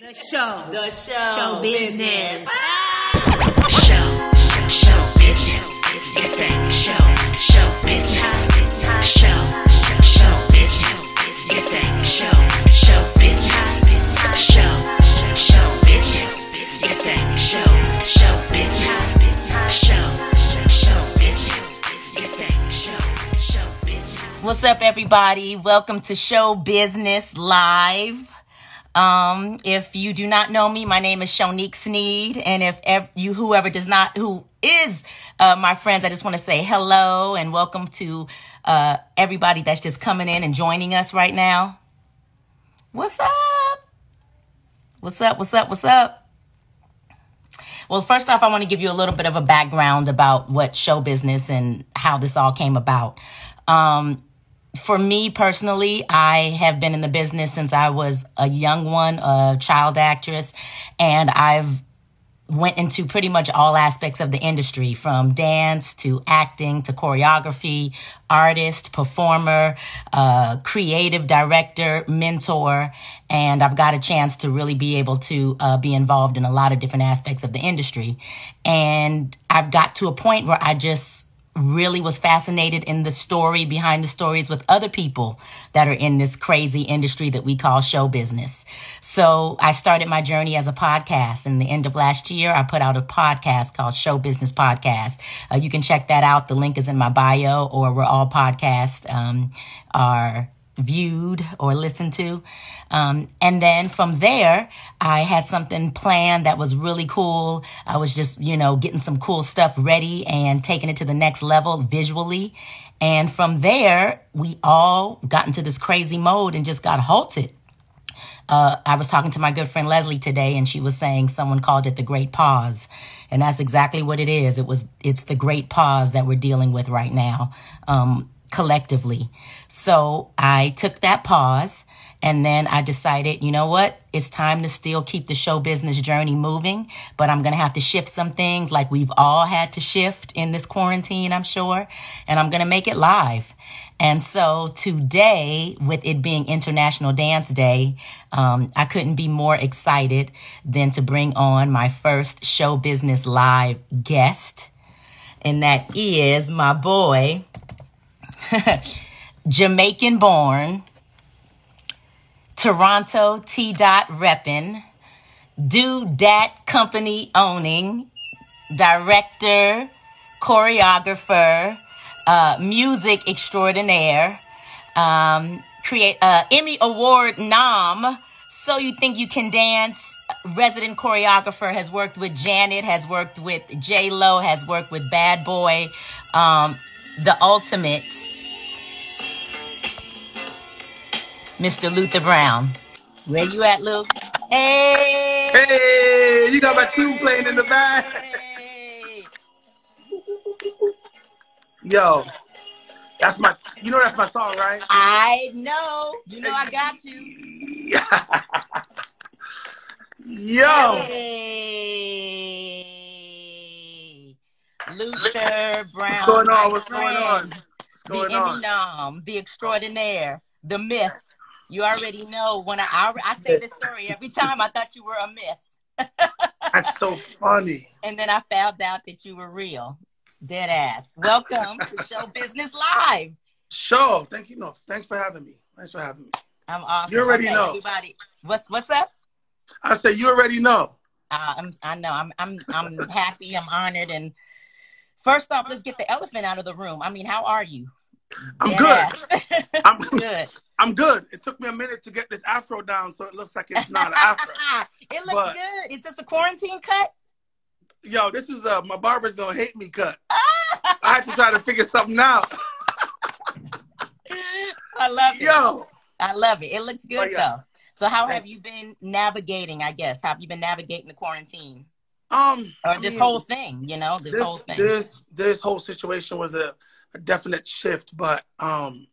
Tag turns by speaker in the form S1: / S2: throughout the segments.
S1: The show.
S2: The show.
S1: Show business.
S3: Show, show business. It's that show, show business. Show, show business. It's that show, show business. Show, show business. It's that show, show business. Show, show business. It's that show, show business.
S2: What's up, everybody? Welcome to Show Business Live. Um, if you do not know me, my name is Shonique Sneed, and if ev- you whoever does not who is uh, my friends, I just want to say hello and welcome to uh, everybody that's just coming in and joining us right now. What's up? What's up? What's up? What's up? Well, first off, I want to give you a little bit of a background about what show business and how this all came about. Um, for me personally, I have been in the business since I was a young one, a child actress, and I've went into pretty much all aspects of the industry from dance to acting to choreography, artist, performer, uh, creative director, mentor, and I've got a chance to really be able to uh, be involved in a lot of different aspects of the industry. And I've got to a point where I just really was fascinated in the story behind the stories with other people that are in this crazy industry that we call show business. So I started my journey as a podcast. In the end of last year, I put out a podcast called Show Business Podcast. Uh, you can check that out. The link is in my bio or where all podcasts um, are viewed or listened to. Um, and then from there, I had something planned that was really cool. I was just, you know, getting some cool stuff ready and taking it to the next level visually. And from there, we all got into this crazy mode and just got halted. Uh, I was talking to my good friend Leslie today, and she was saying someone called it the Great Pause, and that's exactly what it is. It was it's the Great Pause that we're dealing with right now, um, collectively. So I took that pause, and then I decided, you know what? It's time to still keep the show business journey moving, but I'm gonna have to shift some things, like we've all had to shift in this quarantine, I'm sure, and I'm gonna make it live. And so today, with it being International Dance Day, um, I couldn't be more excited than to bring on my first show business live guest. And that is my boy, Jamaican born, Toronto T dot reppin', do dat company owning, director, choreographer, uh, music extraordinaire, um, create uh, Emmy Award nom. So you think you can dance? Resident choreographer has worked with Janet, has worked with J Lo, has worked with Bad Boy, um, the ultimate, Mr. Luther Brown. Where you at, Luke? Hey.
S4: Hey, you got my tune playing in the back.
S2: Hey.
S4: Yo, that's my, you know that's my song, right?
S2: I know. You know I got you.
S4: Yo,
S2: Hey. Luther Brown.
S4: what's going on? What's going on? What's
S2: The
S4: going on?
S2: Emmy nom, the extraordinaire, the myth. You already know when I, I I say this story every time. I thought you were a myth,
S4: That's so funny.
S2: and then I found out that you were real. Dead ass. Welcome to Show Business Live.
S4: Sure. Thank you. No, thanks for having me. Thanks for having me.
S2: I'm awesome.
S4: You already
S2: Okay,
S4: know.
S2: Everybody, what's what's up?
S4: I said you already know.
S2: Uh, I'm, I know. I'm, I'm, I'm happy. I'm honored. And first off, let's get the elephant out of the room. I mean, how are you?
S4: I'm
S2: Dead
S4: good. I'm
S2: good.
S4: I'm good. It took me a minute to get this afro down, so it looks like it's not an afro.
S2: it looks
S4: But-
S2: good. Is this a quarantine cut?
S4: Yo, this is uh my barber's gonna hate me cut. I had to try to figure something out.
S2: I love it.
S4: Yo,
S2: I love it. It looks good
S4: yeah.
S2: though. So how have you been navigating? I guess how have you been navigating the quarantine
S4: um,
S2: or
S4: I
S2: this
S4: mean,
S2: whole thing? You know, this,
S4: this
S2: whole thing.
S4: this this whole situation was a, a definite shift, but um,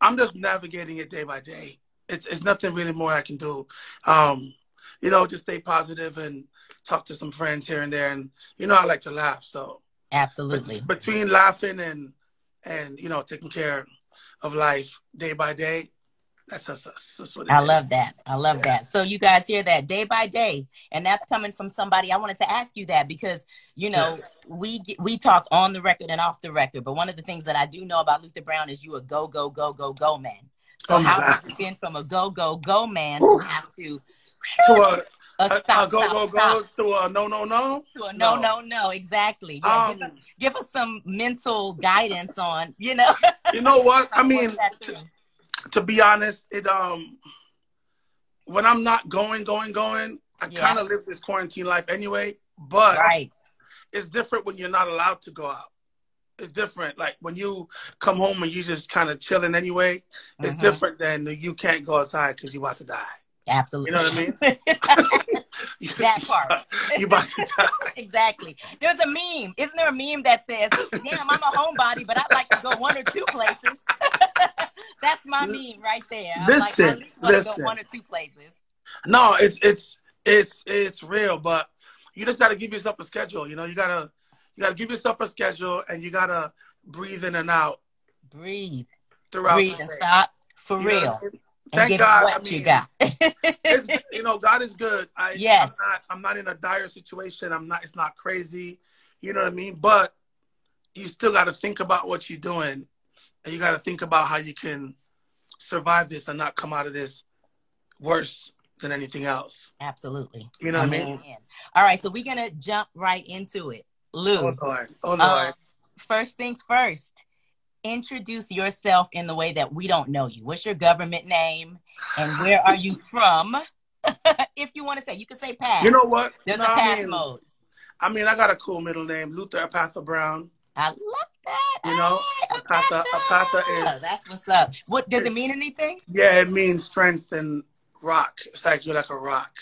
S4: I'm just navigating it day by day. It's it's nothing really more I can do. Um, you know, just stay positive and talk to some friends here and there, and you know I like to laugh. So
S2: Absolutely.
S4: bet- between laughing and and you know taking care of life day by day, That's. That's, that's what it
S2: I
S4: is.
S2: love that. I love
S4: Yeah.
S2: that. So you guys hear that day by day, and that's coming from somebody. I wanted to ask you that because you know
S4: Yes.
S2: we we talk on the record and off the record. But one of the things that I do know about Luther Brown is you a go go go go go man. So
S4: Oh
S2: how
S4: God.
S2: has it been from a go go go man to have to
S4: To a,
S2: a
S4: a,
S2: stop
S4: a go
S2: stop
S4: go
S2: stop
S4: go to a no no no.
S2: to a no no
S4: No.
S2: no exactly? Yeah,
S4: Um,
S2: give us give us some mental guidance on you know.
S4: You know what? I mean,
S2: to
S4: to be honest, it um when I'm not going, going, going, I
S2: Yeah.
S4: kind of live this quarantine life anyway. But
S2: right.
S4: it's different when you're not allowed to go out. It's different. Like when you come home and you just kind of chilling anyway. It's
S2: Mhm.
S4: different than you can't go outside because you're about to die.
S2: Absolutely.
S4: You know what I mean?
S2: that part.
S4: you about to die.
S2: exactly. There's a meme. Isn't there a meme that says, "Damn, I'm a homebody, but I'd like to go one or two places." That's my meme right there. I'm like, I
S4: Listen,
S2: at least want to go
S4: listen.
S2: one or two places.
S4: No, it's it's it's it's real, but you just gotta give yourself a schedule. You know, you gotta you gotta give yourself a schedule, and you gotta breathe in and out
S2: Breathe,
S4: throughout.
S2: breathe,
S4: the
S2: and stop for
S4: You
S2: real.
S4: what I mean?
S2: And
S4: Thank God. I mean,
S2: you got.
S4: you know, God is good. I,
S2: Yes.
S4: I'm not, I'm not in a dire situation. I'm not. It's not crazy. You know what I mean? But you still got to think about what you're doing, and you got to think about how you can survive this and not come out of this worse than anything else.
S2: Absolutely.
S4: You know what I mean?
S2: All right, so we're gonna jump right into it. Lou,
S4: Oh Lord. Oh Lord.
S2: um, first things first. Introduce yourself in the way that we don't know you. What's your government name, and where are you from? if you want to say, you can say pass.
S4: you know what?
S2: There's
S4: No,
S2: a
S4: I
S2: pass
S4: mean,
S2: mode.
S4: I mean, I got a cool middle name, Luther Apatha Brown.
S2: I love that.
S4: You know,
S2: Hey,
S4: Apatha- Apatha is-
S2: That's what's up. What does it mean? Anything?
S4: Yeah, it means strength and rock. It's like you're like a rock.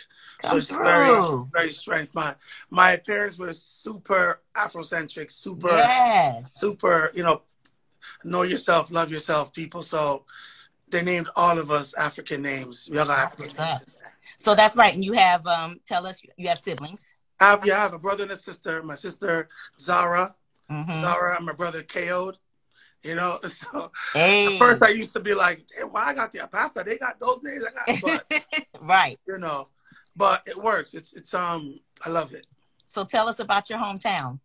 S4: so it's very,
S2: through.
S4: very strength. My my parents were super Afrocentric, super,
S2: Yes.
S4: super. You know, know yourself, love yourself, people. So they named all of us African names. We all got African names.
S2: So that's right. And you have um tell us you have siblings.
S4: I have, yeah, I have a brother and a sister. My sister Zara,
S2: Mhm.
S4: Zara, my brother Ko. You know, so
S2: Hey.
S4: at first I used to be like, "Damn, why I got the Apatha? They got those names. I got, but
S2: right.
S4: you know, but it works. It's it's um, I love it.
S2: So tell us about your hometown.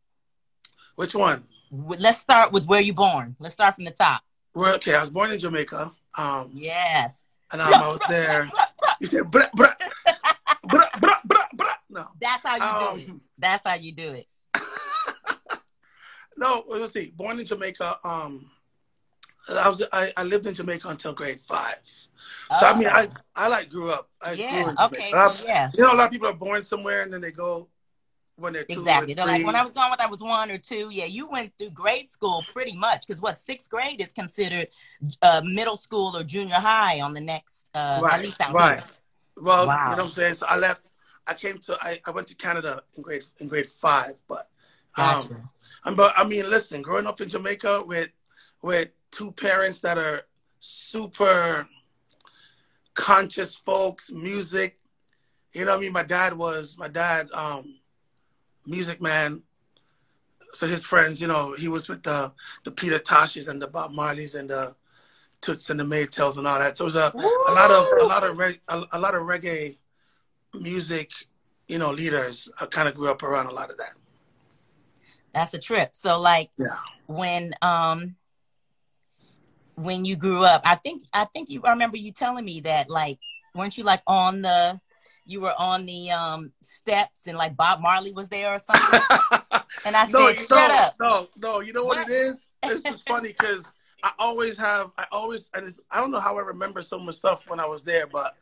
S4: Which one?
S2: Let's start with where you born. Let's start from the top.
S4: Well, okay, I was born in Jamaica. Um,
S2: Yes.
S4: and um, I was there. You said, bruh, bruh, bruh, bruh, bruh, bruh. No.
S2: That's how you do it.
S4: Um,
S2: That's how you do it.
S4: No, let's see. Born in Jamaica. Um, I was I, I lived in Jamaica until grade five. So I mean, I I like grew up. I
S2: Oh. yeah. Okay. So yeah.
S4: You know, a lot of people are born somewhere and then they go when they're two
S2: Exactly. They're like, when I was going with, I was one or two. Yeah, you went through grade school pretty much because what sixth grade is considered uh, middle school or junior high on the next, uh, at least out
S4: right.
S2: here.
S4: Well,
S2: Wow.
S4: you know what I'm saying. So I left. I came to. I, I went to Canada in grade in grade five, but um,
S2: Gotcha.
S4: But I mean, listen, growing up in Jamaica with with two parents that are super conscious folks, music. You know what I mean? My dad was my dad, um, music man. So his friends, you know, he was with the the Peter Toshes and the Bob Marleys and the Toots and the Maytals and all that. So it was a, a lot of a lot of a, a lot of reggae music, you know, leaders. I kind of grew up around a lot of that.
S2: That's a trip. So like
S4: Yeah.
S2: when um when you grew up, I think I think you I remember you telling me that like weren't you like on the you were on the um steps and like Bob Marley was there or something? And I
S4: no,
S2: said, shut
S4: no,
S2: up.
S4: no, no. You know what,
S2: What?
S4: it is? This is funny because I always have, I always, and it's, I don't know how I remember so much stuff when I was there, but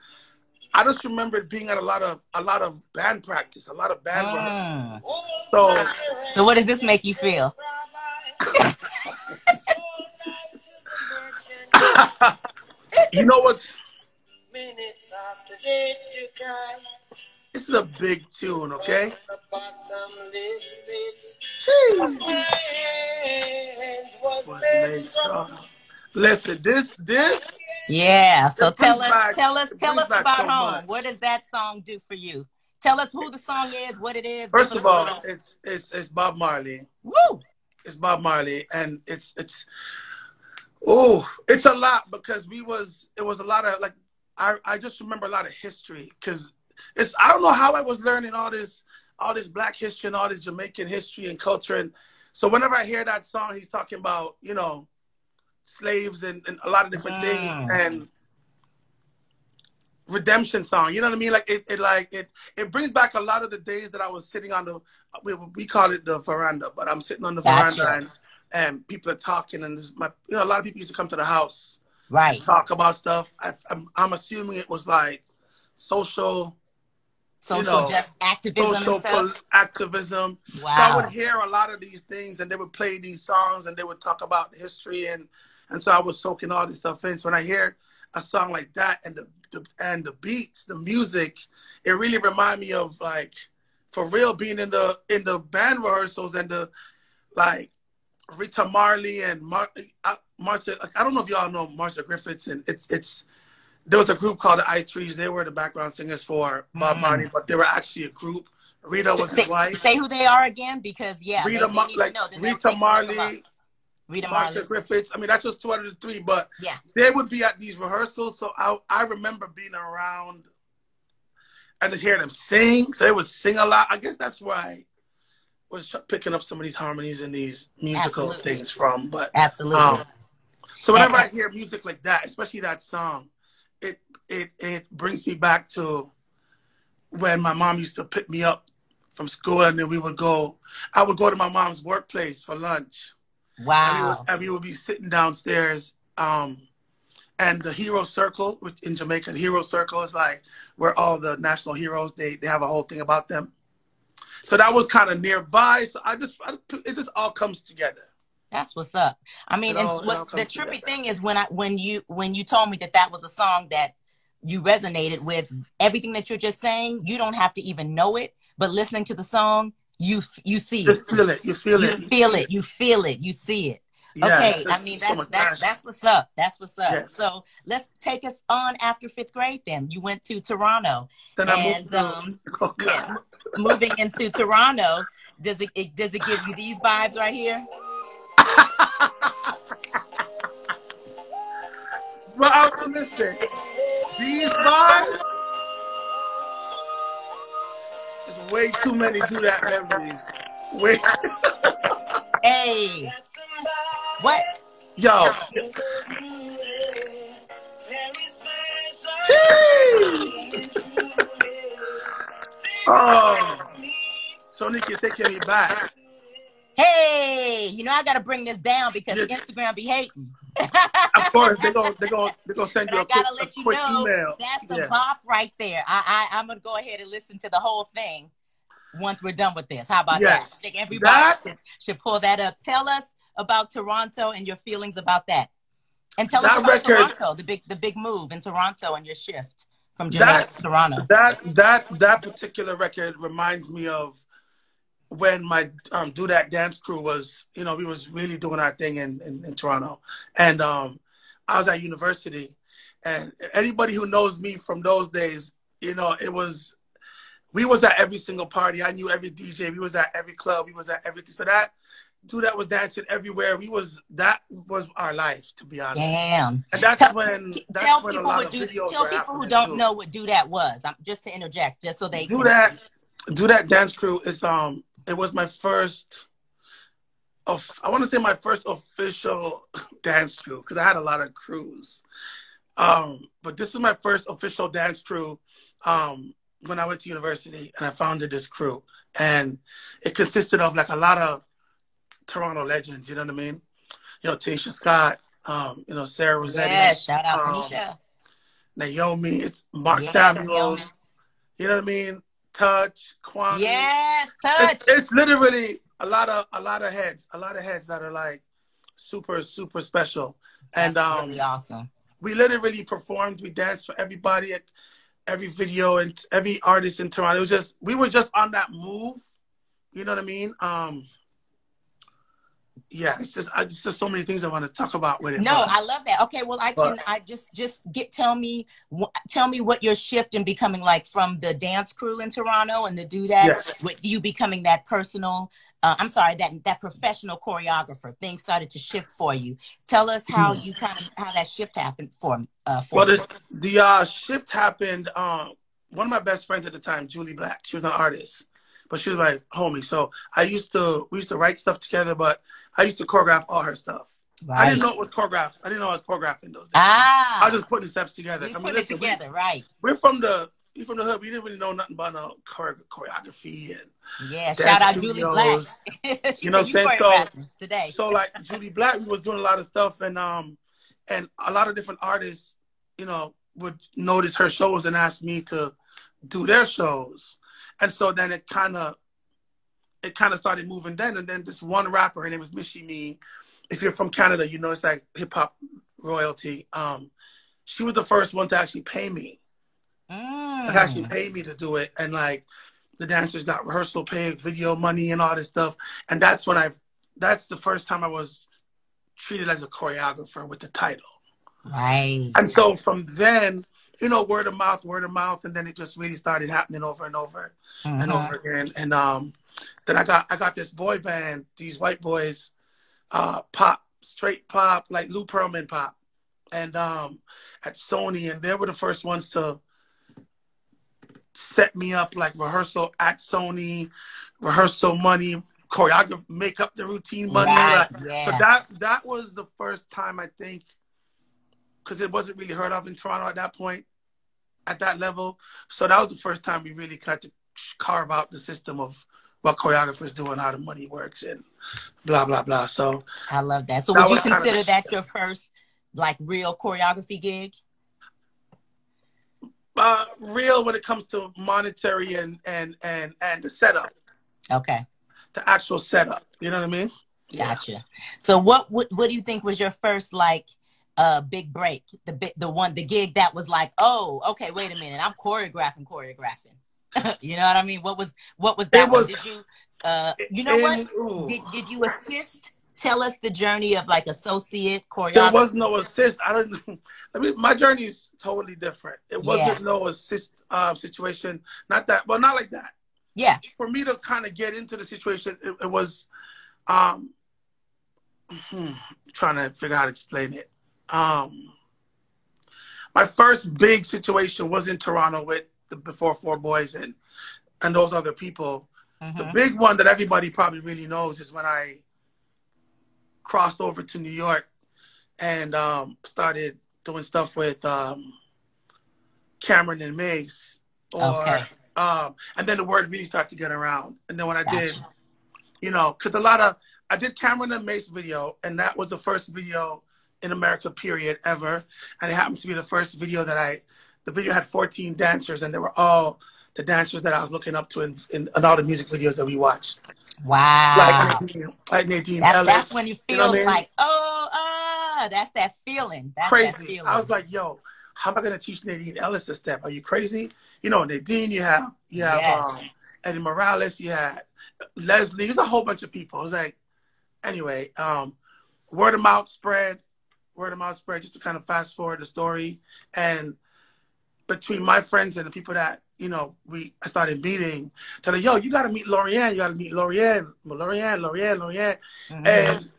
S4: I just remember being at a lot of a lot of band practice, a lot of band rehearsals.
S2: Mm.
S4: So
S2: So what does this make you feel?
S4: you know what?
S1: Minutes after they took I
S4: this is a big tune, okay?
S1: the bottomless pit.
S4: Jeez.
S1: My hand was
S4: Was
S1: made
S4: made
S1: strong.
S4: strong. Listen, this this
S2: Yeah. So tell us
S4: back-
S2: tell us
S4: it
S2: tell us about
S4: so
S2: home.
S4: much.
S2: What does that song do for you? Tell us who the song is, what it is.
S4: first of all, it's it's it's Bob Marley.
S2: Woo!
S4: It's Bob Marley, and it's it's Oh, it's a lot because we was it was a lot of like I I just remember a lot of history because it's I don't know how I was learning all this all this black history and all this Jamaican history and culture and so whenever I hear that song he's talking about you know slaves and, and a lot of different things
S2: Mm.
S4: and redemption song you know what I mean like it, it like it it brings back a lot of the days that I was sitting on the we, we call it the veranda but I'm sitting on the
S2: Gotcha.
S4: veranda and and people are talking and my you know a lot of people used to come to the house
S2: Right.
S4: talk about stuff. I, I'm, I'm assuming it was like social,
S2: Social
S4: know,
S2: just activism
S4: social
S2: and stuff.
S4: pol- activism. So I would hear a lot of these things, and they would play these songs, and they would talk about history, and and so I was soaking all this stuff in. So when I hear a song like that, and the, the and the beats, the music, it really remind me of like for real being in the in the band rehearsals and the like Rita Marley and Mar- uh, Marcia. Like, I don't know if y'all know Marcia Griffiths, and it's it's there was a group called the I Threes. They were the background singers for Bob
S2: Mhm.
S4: Marley, but they were actually a group. Rita was
S2: Say,
S4: his wife.
S2: say who they are again, because yeah,
S4: Rita,
S2: they, they
S4: Ma- like
S2: know
S4: Rita
S2: taking them up.
S4: Marley,
S2: Rita Marley.
S4: Griffiths. I mean, that's just two out of the three, but
S2: Yeah.
S4: they would be at these rehearsals. So I I remember being around and to hear them sing. So they would sing a lot. I guess that's why I was picking up some of these harmonies and these musical
S2: Absolutely.
S4: things from. But
S2: Absolutely.
S4: um, so whenever I hear music like that, especially that song, it it it brings me back to when my mom used to pick me up from school, and then we would go. I would go to my mom's workplace for lunch,
S2: wow.
S4: and we would be sitting downstairs. Um, and the Hero Circle, which in Jamaica, the Hero Circle is like where all the national heroes they they have a whole thing about them. So that was kind of nearby. So I just I, it just all comes together.
S2: That's what's up. I mean, and
S4: all-
S2: what's the trippy
S4: together.
S2: thing is when I when you when you told me that that was a song that you resonated with everything that you're just saying. You don't have to even know it, but listening to the song, you you see it.
S4: Just feel it. You feel
S2: you
S4: it.
S2: feel it. You feel it. You see it. Okay, I mean that's
S4: much
S2: that's that's what's up. That's what's up. So let's take us on after fifth grade. Then you went to Toronto.
S4: Then I
S2: and,
S4: to,
S2: um,
S4: oh
S2: Yeah, moving into Toronto, does it, it does it give you these vibes right here?
S4: Well, listen. These vibes way too many do that memories. Way,
S2: Hey, what?
S4: yo. Oh, Sonic, you're taking me back.
S2: Hey, you know I got to bring this down because
S4: Yeah.
S2: Instagram be hating.
S4: Of course, they're gonna they're gonna they're gonna send you a quick, a
S2: you
S4: quick
S2: know
S4: email.
S2: that's a
S4: Yeah.
S2: bop right there. I, I I'm gonna go ahead and listen to the whole thing once we're done with this. How about
S4: Yes.
S2: that? Everybody
S4: That-
S2: should, should pull that up. Tell us about Toronto and your feelings about that, and tell us about
S4: record-
S2: Toronto, the big the big move in Toronto and your shift from Jamaica
S4: That-
S2: to Toronto.
S4: That that that particular record reminds me of when my um, do that dance crew was, you know, we was really doing our thing in, in, in Toronto, and um, I was at university, and anybody who knows me from those days, you know, it was we was at every single party. I knew every DJ. We was at every club. We was at everything. So that Do that was dancing everywhere. We was that was our life, to be honest.
S2: Damn.
S4: And that's
S2: Tell-
S4: when that's
S2: tell
S4: when a
S2: people
S4: lot
S2: what
S4: of
S2: do tell people who don't
S4: too.
S2: know what do that was. I'm just to interject, just so they
S4: do
S2: can-
S4: that do that dance crew is um it was my first of i want to say my first official dance crew because i had a lot of crews um but this was my first official dance crew um when i went to university and i founded this crew and it consisted of like a lot of toronto legends you know what i mean you know Tanisha scott um you know sarah rossetti
S2: Yeah, shout out
S4: Um,
S2: Tanisha.
S4: naomi it's mark
S2: Yeah,
S4: samuels
S2: Naomi.
S4: you know what i mean touch Kwame.
S2: Yes, touch.
S4: it's, it's literally a lot of a lot of heads, a lot of heads that are like super super special. And
S2: That's
S4: um,
S2: really awesome.
S4: we literally performed. We danced for everybody, at every video, and every artist in Toronto. It was just we were just on that move. You know what I mean? Um, yeah, it's just I just there's so many things I want to talk about with it.
S2: No,
S4: but-
S2: I love that. Okay, well, I can.
S4: But-
S2: I just just get tell me wh- tell me what your shift in becoming like from the dance crew in Toronto and the do that
S4: Yes.
S2: with you becoming that personal uh, I'm sorry, that that professional choreographer, things started to shift for you. Tell us how you kind of how that shift happened for uh, for
S4: Well, the, the uh, shift happened. Um, one of my best friends at the time, Jully Black, she was an artist, but she was my homie. So I used to we used to write stuff together, but I used to choreograph all her stuff. I didn't know it was choreographed. I didn't know I was choreographing those days.
S2: Ah,
S4: I was just putting steps together.
S2: you
S4: I mean,
S2: put
S4: listen,
S2: it
S4: we-
S2: together, right?
S4: we're from the we from the hood. We didn't really know nothing about no chore- choreography and
S2: Yeah. Shout out Jully Black.
S4: You know what I'm saying? So-
S2: today.
S4: So like Jully Black was doing a lot of stuff and um and a lot of different artists, you know, would notice her shows and ask me to do their shows. And so then it kind of it kind of started moving then and then this one rapper her name was Michie Mee. If you're from Canada, you know it's like hip hop royalty. Um she was the first one to actually pay me.
S2: Mm.
S4: Like actually pay me to do it and like the dancers got rehearsal pay, video money and all this stuff. And that's when I that's the first time I was treated as a choreographer with the title.
S2: Right.
S4: And so from then, you know, word of mouth, word of mouth, and then it just really started happening over and over and
S2: Mhm.
S4: over again. And um, then I got I got this boy band, these white boys, uh, pop, straight pop, like Lou Pearlman pop, and um, at Sony, and they were the first ones to set me up like rehearsal at Sony, rehearsal money, choreograph, make up the routine money.
S2: Right,
S4: like-
S2: yeah.
S4: So that that was the first time I think, because it wasn't really heard of in Toronto at that point, at that level. So that was the first time we really got to carve out the system of what choreographers do and how the money works and blah blah blah. So
S2: I love that. So
S4: That
S2: would you
S4: was kind of
S2: consider that your first like real choreography gig?
S4: uh, real when it comes to monetary and and and and the setup,
S2: Okay.
S4: the actual setup. You know what I mean?
S2: Gotcha. So what what what do you think was your first like uh big break? The big the one the gig that was like, oh, okay, wait a minute, I'm choreographing, choreographing. you know what I mean? What was what was that
S4: was-
S2: Did you uh you know what? Did did you assist? Tell us the journey of like associate
S4: choreography
S2: there
S4: was no assist. I don't. I mean, my journey is totally different. It wasn't
S2: Yes.
S4: no assist um, situation. Not that, well, not like that.
S2: yeah.
S4: For me to kind of get into the situation, it, it was um, hmm, trying to figure out how to explain it. Um, my first big situation was in Toronto with the Before Four Boys and and those other people. The
S2: Mhm.
S4: big one that everybody probably really knows is when I crossed over to New York and um, started doing stuff with um, Cam'ron and Mase. Or,
S2: Okay.
S4: um, and then the word really started to get around. And then when I did, you know, because a lot of, I did Cam'ron and Mase video, and that was the first video in America, period, ever. And it happened to be the first video that I, the video had 14 dancers, and they were all the dancers that I was looking up to in, in, in all the music videos that we watched.
S2: Wow.
S4: Like, Nadine, like Nadine
S2: that's
S4: Ellis.
S2: that's when you feel
S4: know I mean?
S2: like, oh, ah, that's that feeling. That's that
S4: crazy.
S2: feeling.
S4: I was like, yo, how am I gonna teach Nadine Ellis a step? Are you crazy? You know, Nadine, you have you have
S2: Yes.
S4: um, Eddie Morales, you had Leslie, there's a whole bunch of people. It was like, anyway, um, word of mouth spread, word of mouth spread, just to kind of fast forward the story. And between my friends and the people that, you know, we I started meeting, telling, yo, you gotta meet Laurieann, you gotta meet Laurieann, Laurieann, Laurieann, Laurieann.
S2: Mhm.
S4: And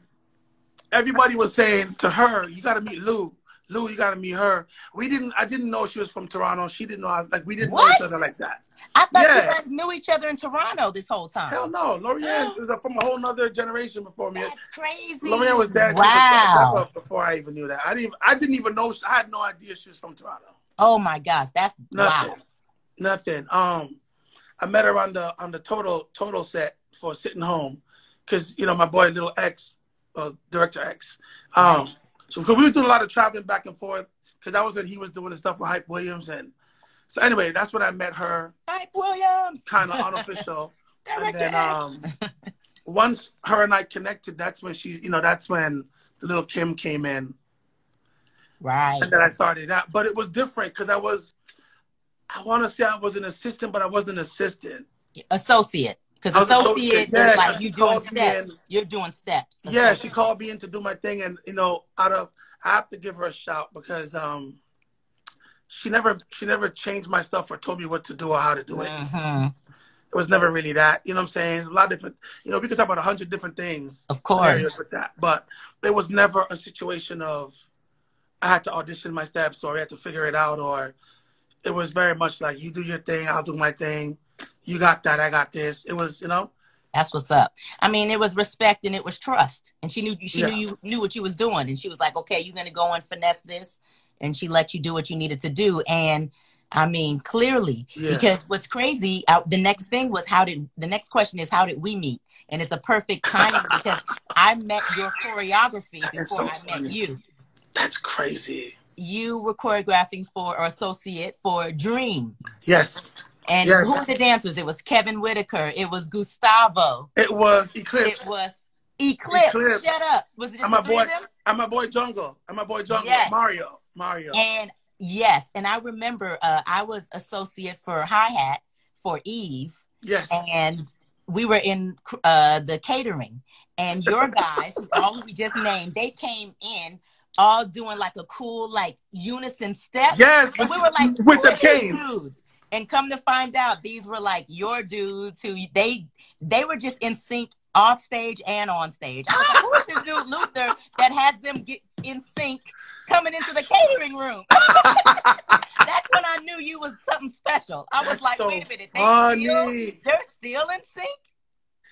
S4: everybody was saying to her, "You got to meet Lou. Lou, you got to meet her." We didn't. I didn't know she was from Toronto. She didn't know. I was like, we didn't know
S2: What?
S4: each other like that.
S2: I thought
S4: yeah.
S2: you guys knew each other in Toronto this whole time.
S4: Hell no. Laurieann is from a whole nother generation before me.
S2: That's crazy.
S4: Laurieann was dancing
S2: Wow.
S4: before I even knew that. I didn't. I didn't even know. I had no idea she was from Toronto.
S2: Oh my gosh, that's
S4: Nothing.
S2: wow.
S4: Nothing. Um, I met her on the on the total total set for sitting home, because you know my boy Little X, uh, Director X. Um, so 'cause we was doing a lot of traveling back and forth, because that was when he was doing the stuff with Hype Williams, and so anyway, that's when I met her,
S2: Hype Williams.
S4: kind of unofficial. and then um, once her and I connected, that's when she's you know that's when the little Kim came in,
S2: right.
S4: and then I started that. But it was different because I was. I want to say I was an assistant, but I wasn't an assistant.
S2: Associate. Because associate is
S4: yeah,
S2: like you doing
S4: called me in.
S2: steps. You're doing steps.
S4: Yeah, she called me in to do my thing, and you know, out of I have to give her a shout because um, she never she never changed my stuff or told me what to do or how to do it.
S2: Mhm.
S4: it was never really that. You know what I'm saying? It's a lot of different. You know, we could talk about a hundred different things.
S2: Of course.
S4: with that, but there was never a situation of I had to audition my steps or I had to figure it out, or it was very much like you do your thing, I'll do my thing. You got that, I got this. It was, you know,
S2: That's what's up. I mean, it was respect and it was trust, and she knew she
S4: Yeah.
S2: knew you knew what you was doing, and she was like, "Okay, you're gonna go and finesse this," and she let you do what you needed to do. And I mean, clearly,
S4: Yeah.
S2: because what's crazy, uh, the next thing was how did the next question is how did we meet? And it's a perfect timing because I met your choreography
S4: That
S2: before
S4: so
S2: I met you.
S4: that's crazy.
S2: You were choreographing for or associate for Dream.
S4: Yes,
S2: And
S4: Yes.
S2: who were the dancers? It was Kevin Whitaker. It was Gustavo.
S4: it was Eclipse.
S2: It was Eclipse.
S4: Eclipse.
S2: Shut up. Was it just the
S4: my boy, and my boy Jungle, and my boy Jungle,
S2: Yes.
S4: Mario, Mario.
S2: And yes, and I remember uh, I was associate for hi hat for Eve,
S4: yes,
S2: and we were in uh, the catering, and your guys, who all we just named, they came in all doing like a cool like unison step.
S4: yes,
S2: And we were like,
S4: with the canes.
S2: dudes? And come to find out, these were like your dudes who they they were just in sync off stage and on stage. I was like, who is this dude Luther that has them get in sync coming into the catering room? That's when I knew you was something special. I was
S4: That's
S2: like,
S4: so
S2: wait a minute, they still, they're still in sync.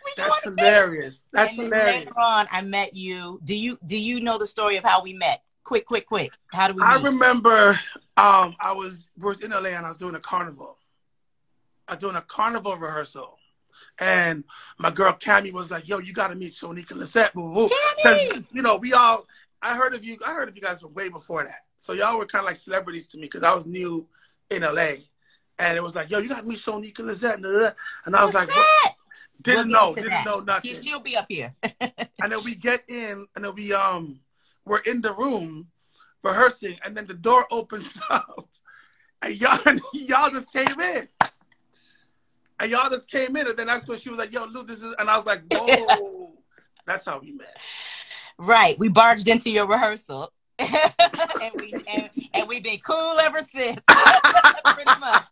S2: We
S4: That's hilarious. That's
S2: and
S4: hilarious.
S2: later on, I met you. Do you do you know the story of how we met? Quick, quick, quick. How do we
S4: I
S2: meet?
S4: remember um, I was was in LA and I was doing a carnival. I was doing a carnival rehearsal. And my girl Cammy was like, yo, you gotta meet Shonique and Lisette. Boo, boo. you know, we all I heard of you I heard of you guys from way before that. So y'all were kind of like celebrities to me because I was new in LA. And it was like, yo, you gotta meet Shonique and Lisette. And, uh, I was like, what? didn't
S2: We'll
S4: know, didn't
S2: that.
S4: know nothing.
S2: She, she'll be up here.
S4: And then we get in, and then we um we're in the room rehearsing, and then the door opens up, and y'all y'all just came in, and y'all just came in, and then that's when she was like, "Yo, Lou, this is," and I was like, "Whoa." That's how we met.
S2: Right. We barged into your rehearsal. and we and, and we've been cool ever since. Pretty much.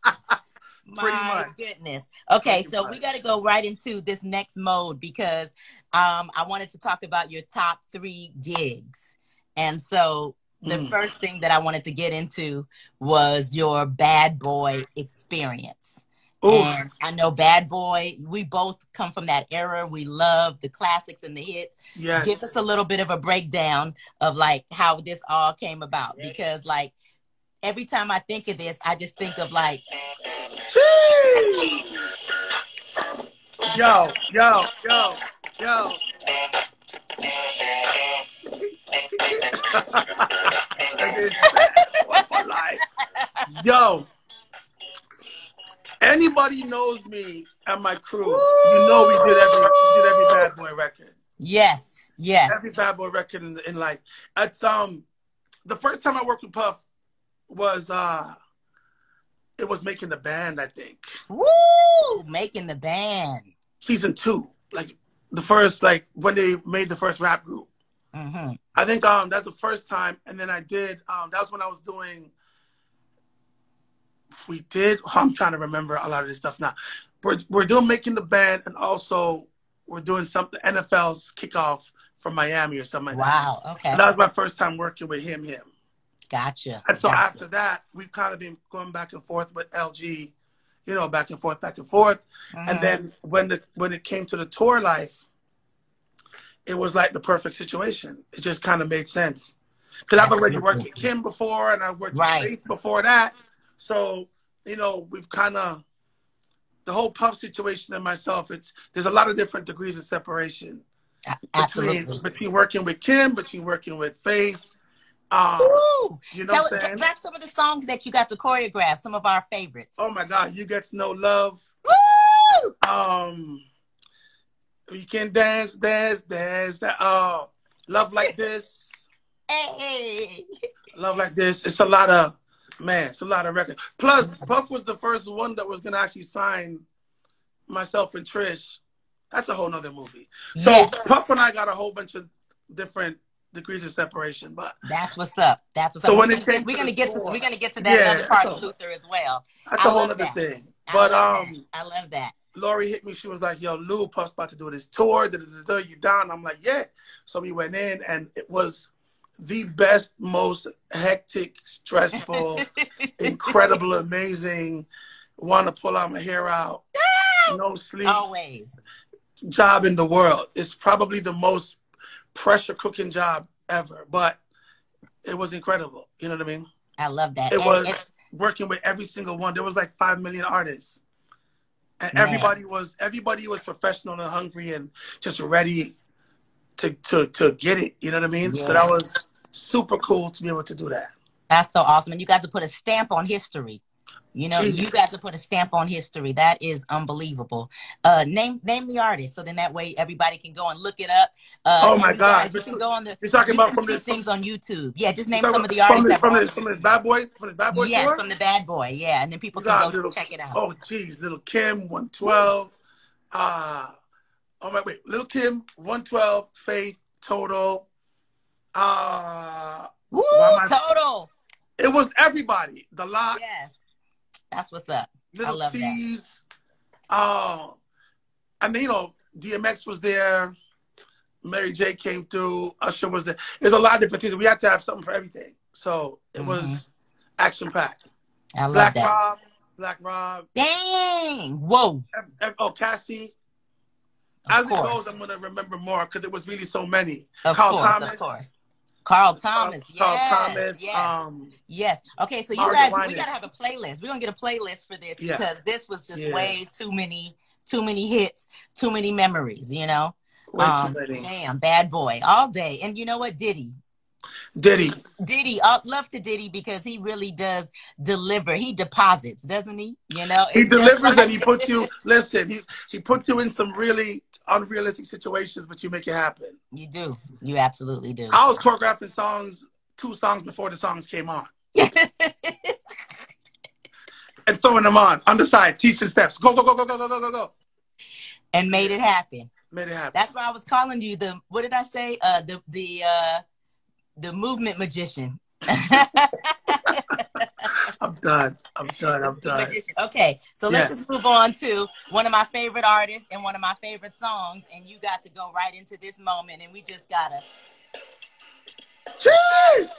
S2: My
S4: Pretty much.
S2: goodness. Okay,
S4: Pretty
S2: so we got to go right into this next mode because um, I wanted to talk about your top three gigs. And so the
S4: Mm.
S2: first thing that I wanted to get into was your bad boy experience.
S4: Ooh,
S2: And I know Bad Boy, we both come from that era. We love the classics and the hits.
S4: yes.
S2: Give us a little bit of a breakdown of like how this all came about because like every time I think of this, I just think of like
S4: Jeez. Yo, yo, yo, yo. For life? Yo, anybody knows me and my crew, you know we did every we did every bad boy record.
S2: yes, yes,
S4: Every bad boy record in, in like it's um the first time I worked with Puff was uh it was making the band, I think.
S2: woo, making the band.
S4: Season two. Like the first like when they made the first rap group.
S2: Hmm
S4: I think um that's the first time, and then I did um that was when I was doing. We did. I'm trying to remember a lot of this stuff now. We're we're doing making the band, and also we're doing something NFL's kickoff from Miami or something like that.
S2: Wow. Okay.
S4: And that was my first time working with him. Him.
S2: Gotcha.
S4: And so
S2: gotcha.
S4: after that, we've kind of been going back and forth with LG, you know, back and forth, back and forth. And
S2: Mhm.
S4: then when the when it came to the tour life, it was like the perfect situation. It just kind of made sense. Because I've already worked with Kim before, and I worked
S2: Right.
S4: with Faith before that. So you know, we've kind of the whole puff situation and myself. It's there's a lot of different degrees of separation
S2: A-
S4: between between working with Kim, between working with Faith. Um,
S2: Woo!
S4: you know
S2: Tell
S4: what I'm saying?
S2: drop some of the songs that you got to choreograph. Some of our favorites.
S4: Oh my God, you get no love.
S2: Woo!
S4: Um, we can dance, dance, dance. That uh, love like this,
S2: Hey.
S4: love like this. It's a lot of man. It's a lot of records. Plus, Puff was the first one that was gonna actually sign myself and Trish. That's a whole nother movie. So
S2: Yes.
S4: Puff and I got a whole bunch of different degrees of separation, but
S2: That's what's up. That's what's
S4: So
S2: up.
S4: when
S2: we're
S4: it
S2: gonna, we're gonna
S4: the
S2: get to we're gonna get to that
S4: Yeah,
S2: other part
S4: so-
S2: of Luther as well.
S4: that's
S2: I
S4: a whole other
S2: that.
S4: thing. But
S2: love
S4: um,
S2: that. I love that.
S4: Lori hit me. She was like, "Yo, Lou, Puff's about to do this tour. Da, da, da, da, you down?" I'm like, "Yeah." So we went in, and it was the best, most hectic, stressful, incredible, amazing. Want to pull out my hair out, no sleep
S2: Always.
S4: job in the world. It's probably the most pressure cooking job ever, but it was incredible. You know what I mean?
S2: I love that.
S4: It
S2: And
S4: was working with every single one. There was like five million artists, and
S2: Man.
S4: everybody was everybody was professional and hungry and just ready to to to get it. You know what I mean? So that was super cool to be able to do that.
S2: That's so awesome. And you got to put a stamp on history. You know, you got to put a stamp on history. That is unbelievable. Uh, name name the artist, so then that way everybody can go and look it up. Uh,
S4: Oh my God.
S2: guys, you can go on the.
S4: You're talking
S2: you
S4: about from this
S2: things on YouTube. Yeah, just name some of the
S4: from
S2: artists
S4: this, from this from this bad boy from this bad boy
S2: yes,
S4: tour.
S2: from the Bad Boy. Yeah, and then people can go
S4: little
S2: check it out.
S4: Oh geez, little Kim, one twelve. Uh oh my wait, little Kim, one twelve, Faith, Total. Uh
S2: Woo, total.
S4: it was everybody. The lot,
S2: Yes, that's what's up.
S4: little
S2: love that.
S4: T's. Uh, and then you know, DMX was there. Mary J came through. Usher was there. There's a lot of different things. We had to have something for everything. So it was action packed.
S2: I love
S4: Black
S2: that.
S4: Rob, Black Rob.
S2: Dang! Whoa!
S4: Oh, Cassie.
S2: Of
S4: As
S2: course.
S4: it goes, I'm gonna remember more because it was really so many.
S2: Of
S4: Carl
S2: course,
S4: Thomas.
S2: of course. Carl Thomas,
S4: Carl
S2: yes,
S4: Thomas.
S2: yes,
S4: Um,
S2: yes. Okay, so you
S4: Margaret
S2: guys, we gotta have a playlist. We're gonna get a playlist for this
S4: Yeah.
S2: because this was just
S4: Yeah.
S2: way too many, too many hits, too many memories. You know,
S4: way
S2: Um,
S4: too many.
S2: damn, bad boy all day. And you know what, Diddy,
S4: Diddy.
S2: Diddy, I love to Diddy because he really does deliver. He deposits, doesn't he? You know,
S4: He delivers
S2: like-
S4: and he puts you. Listen, he he puts you in some really unrealistic situations, but you make it happen.
S2: You do. You absolutely do.
S4: I was choreographing songs, two songs before the songs came on, and throwing them on on the side, teaching steps. Go go go go go go go go go.
S2: and made it happen.
S4: Made it happen.
S2: That's why I was calling you the what did I say? Uh the the uh the movement magician.
S4: I'm done. I'm done. I'm done.
S2: Okay, so let's just move on to one of my favorite artists and one of my favorite songs, and you got to go right into this moment, and we just gotta.
S4: Jeez!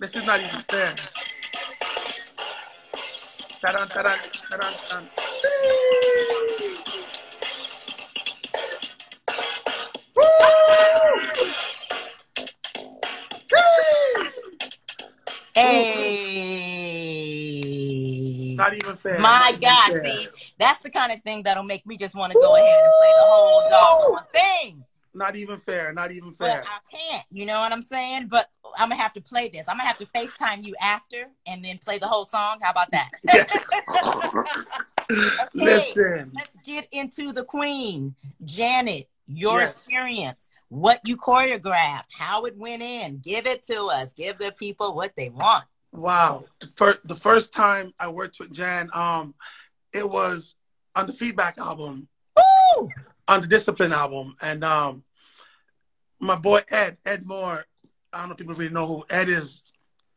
S4: This is not even fair. Ta-dun, ta-dun, ta-dun,
S2: Hey,
S4: Not even fair.
S2: my God!
S4: fair.
S2: See, that's the kind of thing that'll make me just want to go ahead and play the whole doggone thing.
S4: Not even fair. Not even fair. But.
S2: I can't, you know what I'm saying? But I'm gonna have to play this. I'm gonna have to FaceTime you after and then play the whole song. How about that?
S4: Listen.
S2: Let's get into the queen, Janet. Your
S4: Yes.
S2: experience, what you choreographed, how it went in. Give it to us. Give the people what they want.
S4: Wow. The first, the first time I worked with Jan, um, it was on the Feedback album,
S2: Woo!
S4: on the Discipline album. And um, my boy Ed, Ed Moore, I don't know if people really know who Ed is,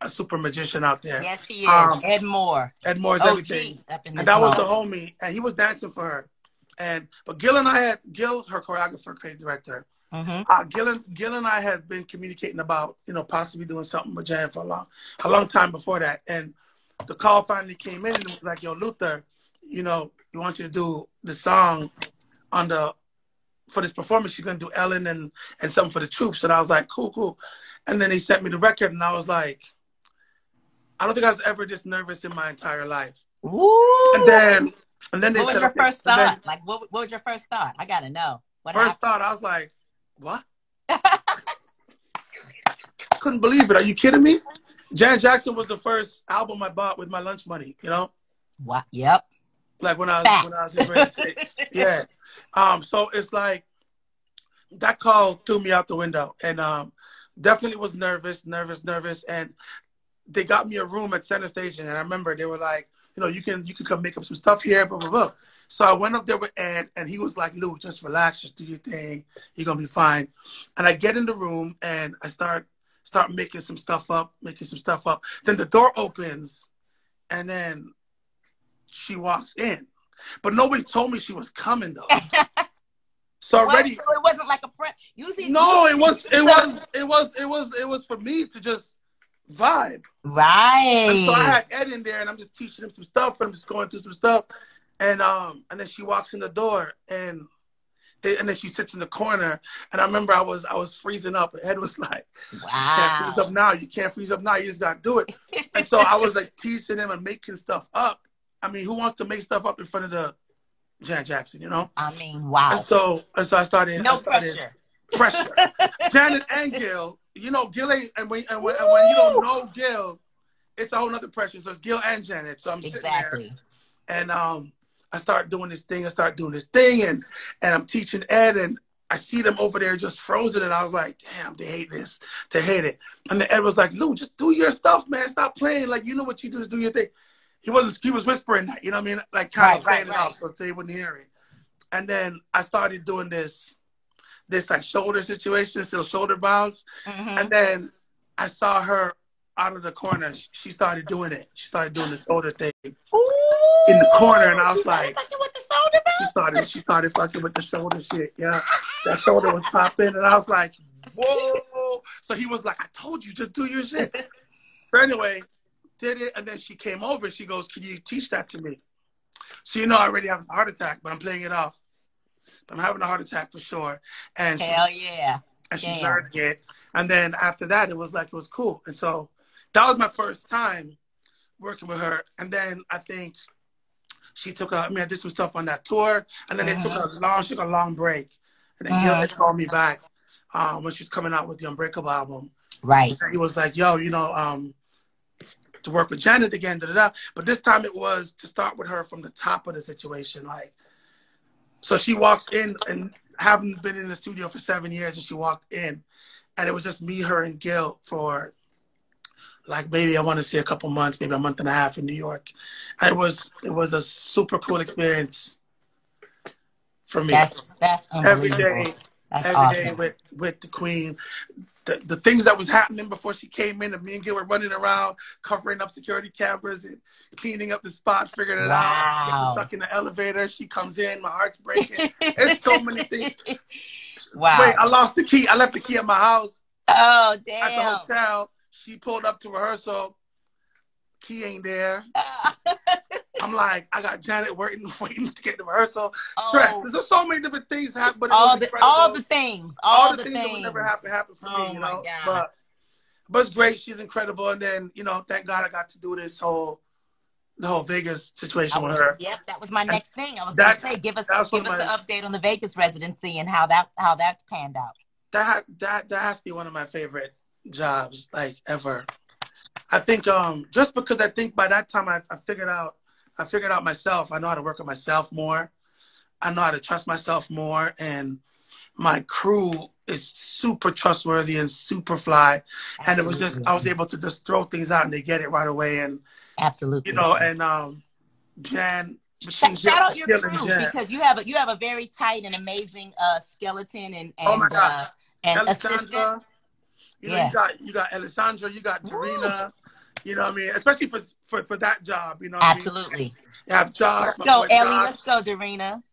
S4: a super magician out there.
S2: Yes, he is.
S4: Um,
S2: Ed Moore.
S4: Ed Moore's
S2: OG
S4: everything.
S2: up in this
S4: And that was the homie. And he was dancing for her. And but Gil and I had Gil, her choreographer, creative director.
S2: Mhm.
S4: Uh, Gil, and, Gil and I had been communicating about, you know, possibly doing something with Jan for a long, a long time before that. And the call finally came in and it was like, yo, Luther, you know, we want you to do the song on the, for this performance, she's going to do Ellen and, and something for the troops. And I was like, cool, cool. And then they sent me the record and I was like, I don't think I was ever this nervous in my entire life.
S2: Woo!
S4: And then, and then they
S2: what was your first
S4: and then-
S2: thought? Like, what, what was your first thought? I gotta know. What
S4: First
S2: happened?
S4: thought, I was like, what? Couldn't believe it. Are you kidding me? Janet Jackson was the first album I bought with my lunch money, you know?
S2: What? Yep.
S4: Like when I was when I was in grade six. Yeah. Um, so it's like that call threw me out the window. And um definitely was nervous, nervous, nervous. And they got me a room at Center Staging. And I remember they were like, you know, you can you can come make up some stuff here, blah blah blah. So I went up there with Ed, and he was like, "Lou, just relax, just do your thing. You're gonna be fine." And I get in the room, and I start start making some stuff up, making some stuff up. Then the door opens, and then she walks in, but nobody told me she was coming though. so already,
S2: So it wasn't like a friend. Usually,
S4: no, it was, it was, it was, it was, it was for me to just vibe.
S2: right.
S4: And so I had Ed in there, and I'm just teaching him some stuff, and I'm just going through some stuff, and um, and then she walks in the door, and they, and then she sits in the corner, and I remember I was I was freezing up, Ed was like, "You can't freeze up now. You can't freeze up now. You just got to do it." and so I was like teaching him and making stuff up. I mean, who wants to make stuff up in front of the Janet Jackson, you know?
S2: I mean, wow.
S4: And so and so I started.
S2: no
S4: I started,
S2: pressure.
S4: Pressure. Janet and Gil, you know, Gil ain't, and when, and when, and when you don't know Gil, it's a whole nother pressure. So it's Gil and Janet. So I'm sitting there and um, I start doing this thing. I start doing this thing, and and I'm teaching Ed, and I see them over there just frozen, and I was like, damn, they hate this. They hate it. And then Ed was like, Lou, just do your stuff, man. Stop playing. Like you know what you do is do your thing. He wasn't. He was whispering that. You know what I mean? Like kind
S2: Right,
S4: of playing
S2: right,
S4: it
S2: right.
S4: off so they wouldn't hear it. And then I started doing this, this like shoulder situation, still shoulder bounce.
S2: Mhm.
S4: And then I saw her out of the corner. She started doing it. She started doing the shoulder thing.
S2: Ooh,
S4: in the corner, and I was
S2: she started
S4: like-
S2: fucking with the shoulder
S4: She started. She started fucking with the shoulder shit. Yeah, that shoulder was popping, and I was like, "Whoa!" So he was like, "I told you, just do your shit." So anyway, did it, and then she came over. She goes, "Can you teach that to me?" So you know, I already have a heart attack, but I'm playing it off. I'm having a heart attack for sure, and she,
S2: Hell yeah.
S4: and she's learning it. And then after that, it was like it was cool. And so that was my first time working with her. And then I think she took a, I mean, I did some stuff on that tour, and then they took a long, she took a long break, and then Gil had called me back um, when she was coming out with the Unbreakable album.
S2: Right.
S4: And he was like, "Yo, you know, um, to work with Janet again, da da da." But this time it was to start with her from the top of the situation, like. So she walks in and haven't been in the studio for seven years, and she walked in, and it was just me, her, and Gil for like maybe I want to say a couple months, maybe a month and a half in New York. And it was it was a super cool experience for me.
S2: That's that's
S4: every day,
S2: That's
S4: every day
S2: awesome.
S4: with with the queen. The, the things that was happening before she came in, and me and Gil were running around, covering up security cameras and cleaning up the spot, figuring it out. Getting
S2: Wow.
S4: stuck in the elevator. She comes in, my heart's breaking. There's so many things.
S2: Wow.
S4: Wait, I lost the key. I left the key at my house
S2: oh damn!
S4: at the hotel. She pulled up to rehearsal. Key ain't there. I'm like, I got Janet waiting, waiting to get the rehearsal. Stress.
S2: Oh,
S4: There's so many different things happen, but
S2: all the
S4: incredible.
S2: all the things. All,
S4: all the, things, that would never happen happen for
S2: Oh
S4: me, you know.
S2: God.
S4: But but it's great. She's incredible, and then you know, thank God I got to do this whole the whole Vegas situation with her.
S2: Yep, that was my next thing. I was gonna say, give us give us
S4: my-
S2: the update on the Vegas residency and how that how that panned out.
S4: That that that has to be one of my favorite jobs like ever. I think um just because I think by that time I, I figured out I figured out myself. I know how to work with myself more. I know how to trust myself more, and my crew is super trustworthy and super fly. And it was just I was able to just throw things out and they get it right away. And
S2: absolutely.
S4: you know, and um, Jan.
S2: Shout, shout out your crew
S4: Jan.
S2: because you have a you have a very tight and amazing uh, skeleton and and
S4: Oh my
S2: uh, and assistant.
S4: You know,
S2: Yeah.
S4: you got you got Alessandra, you got Tarina, you know what I mean? Especially for for, for that job, you know. what I mean?
S2: Absolutely.
S4: Have Josh,
S2: Let's go, Ellie.
S4: Josh,
S2: Let's go, Darina.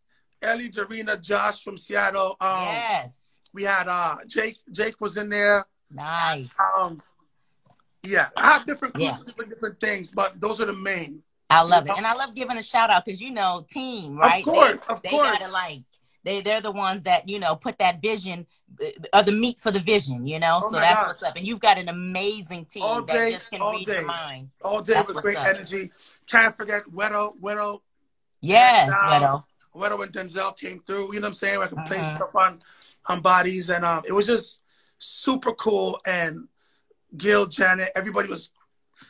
S4: Ellie, Jarena, Josh from Seattle. Um,
S2: yes.
S4: we had uh Jake. Jake was in there.
S2: Nice.
S4: Um, yeah, I have different crews
S2: Yeah.
S4: for different different things, but those are the main.
S2: I love it,
S4: know?
S2: and I love giving a shout out because you know, team, right?
S4: Of course,
S2: they,
S4: of
S2: they
S4: course.
S2: gotta like they they're the ones that you know put that vision, uh, are the meat for the vision, you know.
S4: Oh
S2: so that's what's up, and you've got an amazing team
S4: All
S2: that
S4: day,
S2: just can read
S4: day.
S2: your mind.
S4: All day
S2: That's
S4: with great
S2: up.
S4: energy. Can't forget Wedo, Wedo,
S2: Yes,
S4: now-
S2: Widow.
S4: Wedo and Denzel came through. You know what I'm saying? I could play
S2: Uh-huh.
S4: stuff on on bodies, and um, it was just super cool. And Gil, Janet, everybody was,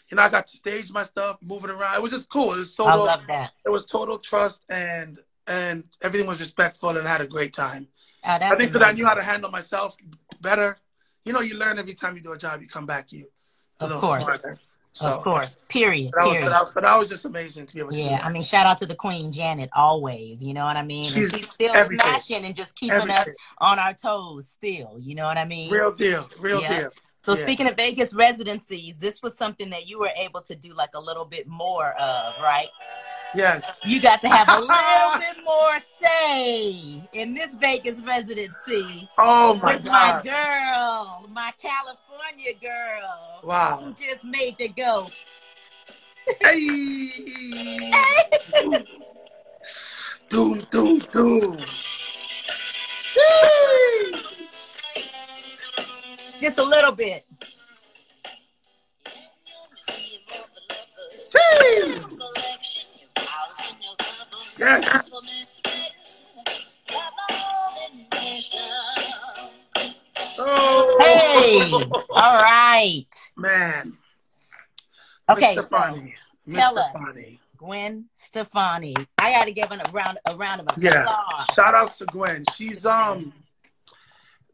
S4: you know, I got to stage my stuff, moving around. It was just cool. It was
S2: I
S4: total.
S2: love that.
S4: It was total trust, and and everything was respectful, and I had a great time.
S2: Oh,
S4: I think I knew how to handle myself better. You know, you learn every time you do a job, you come back, you
S2: Of course.
S4: So,
S2: of course. Period.
S4: So that, was,
S2: Period.
S4: that, was just amazing to be able to
S2: Yeah. I mean, shout out to the Queen Janet always. You know what I mean? And
S4: She's
S2: she's still
S4: everything.
S2: smashing and just keeping us on our toes. Still, you know what I mean?
S4: Real deal, real
S2: Yeah.
S4: deal.
S2: So
S4: Yeah.
S2: speaking of Vegas residencies, this was something that you were able to do like a little bit more of, right?
S4: Yes.
S2: You got to have a little bit more say in this Vegas residency
S4: Oh my
S2: with my girl, my California girl, who
S4: Wow.
S2: just made you go.
S4: Hey. doom, doom, doom.
S2: Just a little bit.
S4: Yes. Oh.
S2: Hey, all right.
S4: Man.
S2: Okay,
S4: Miss Stefani. Miss
S2: tell us.
S4: Stefani.
S2: Gwen Stefani. I got to give her a round a round of applause.
S4: Yeah. Shout outs to Gwen. She's um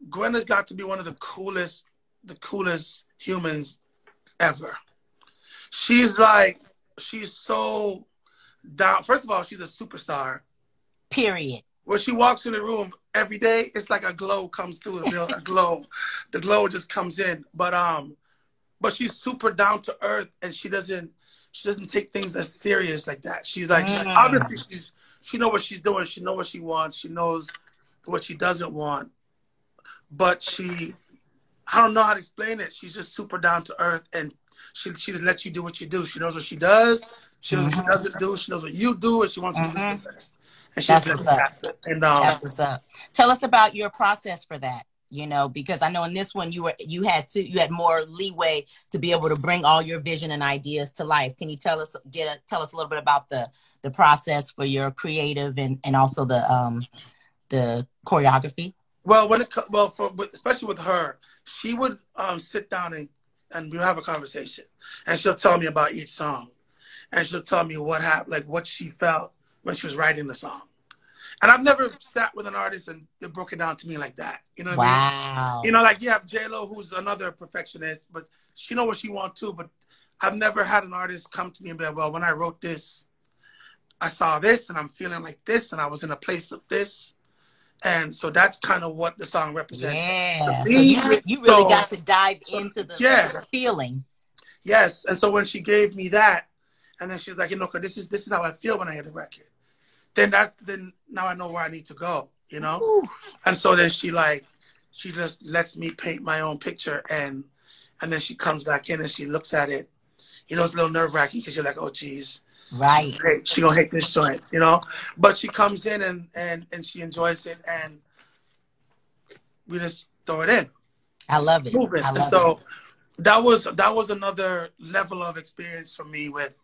S4: Gwen has got to be one of the coolest, the coolest humans ever. She's like, she's so down. First of all, she's a superstar.
S2: Period.
S4: When she walks in the room every day, it's like a glow comes through the building. A glow, the glow just comes in. But um, but she's super down to earth, and she doesn't she doesn't take things as serious like that. She's like
S2: Mm.
S4: obviously she's she know what she's doing. She know what she wants. She knows what she doesn't want. But she, I don't know how to explain it. She's just super down to earth, and she she just lets you do what you do. She knows what she does. She knows what she
S2: Mhm.
S4: doesn't do. She knows what you do, and she wants you to do
S2: Mhm.
S4: the best. And
S2: That's
S4: she's
S2: what's up.
S4: And um,
S2: That's what's up. Tell us about your process for that. You know, because I know in this one you were you had to you had more leeway to be able to bring all your vision and ideas to life. Can you tell us get a, tell us a little bit about the the process for your creative and and also the um the choreography?
S4: Well, when it well for especially with her, she would um, sit down and and we'll have a conversation, and she'll tell me about each song, and she'll tell me what happened, like what she felt when she was writing the song. And I've never sat with an artist and they broke it down to me like that. You know what I mean?
S2: Wow.
S4: You know, like you have J Lo, who's another perfectionist, but she know what she wants too. But I've never had an artist come to me and be like, "Well, when I wrote this, I saw this, and I'm feeling like this, and I was in a place of this." And so that's kind of what the song represents.
S2: Yeah.
S4: So
S2: you, you really
S4: so-
S2: got to dive
S4: so-
S2: into the,
S4: yeah.
S2: the feeling.
S4: Yes. And so when she gave me that, and then she's like, you know, 'cause this is this is how I feel when I hear the record. Then that's then now I know where I need to go, you know.
S2: Ooh.
S4: And so then she like, she just lets me paint my own picture, and and then she comes back in and she looks at it. You know, it's a little nerve wracking because you're like, oh, geez,
S2: Right.
S4: hey, she gonna hate this joint, you know. But she comes in and and and she enjoys it, and we just throw it in.
S2: I love it.
S4: moving.
S2: I love
S4: so that was that was another level of experience for me with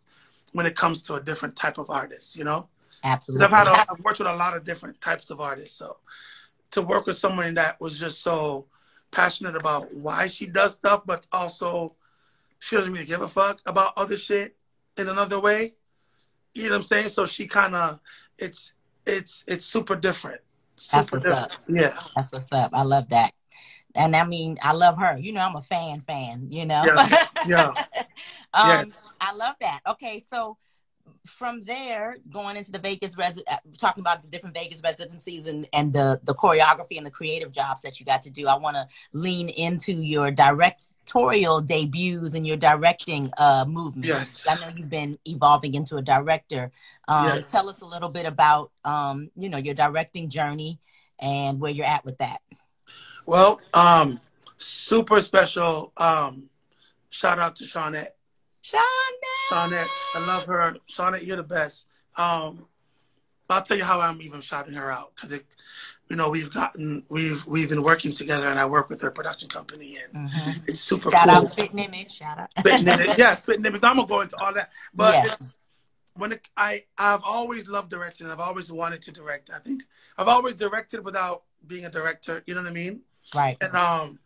S4: when it comes to a different type of artist, you know.
S2: Absolutely.
S4: I've had a, I've worked with a lot of different types of artists, so to work with someone that was just so passionate about why she does stuff, but also she doesn't really give a fuck about other shit in another way. You know what I'm saying? So she kind of it's it's it's super different.
S2: That's what's
S4: different.
S2: up.
S4: Yeah.
S2: That's what's up. I love that. And I mean, I love her. You know, I'm a fan, fan, you know?
S4: Yeah. Yeah.
S2: um,
S4: yes.
S2: I love that. Okay, so from there, going into the Vegas resi- uh, talking about the different Vegas residencies and, and the, the choreography and the creative jobs that you got to do, I want to lean into your directorial debuts and your directing uh, movement.
S4: Yes.
S2: I know you've been evolving into a director. Um,
S4: Yes.
S2: Tell us a little bit about, um, you know, your directing journey and where you're at with that.
S4: Well, um, super special. Um, shout out to Shawnette.
S2: Shonda.
S4: Shawnette, I love her. Shawnette, you're the best. Um, I'll tell you how I'm even shouting her out because it, you know, we've gotten, we've we've been working together, and I work with her production company, and
S2: Mhm.
S4: it's super
S2: Shout
S4: cool.
S2: out Spitting Image. Shout out.
S4: Spitting in it, yeah, spitting in it. I'm gonna go into all that, but
S2: Yes.
S4: it's, when it, I I've always loved directing. I've always wanted to direct. I think I've always directed without being a director. You know what I mean?
S2: Right.
S4: and um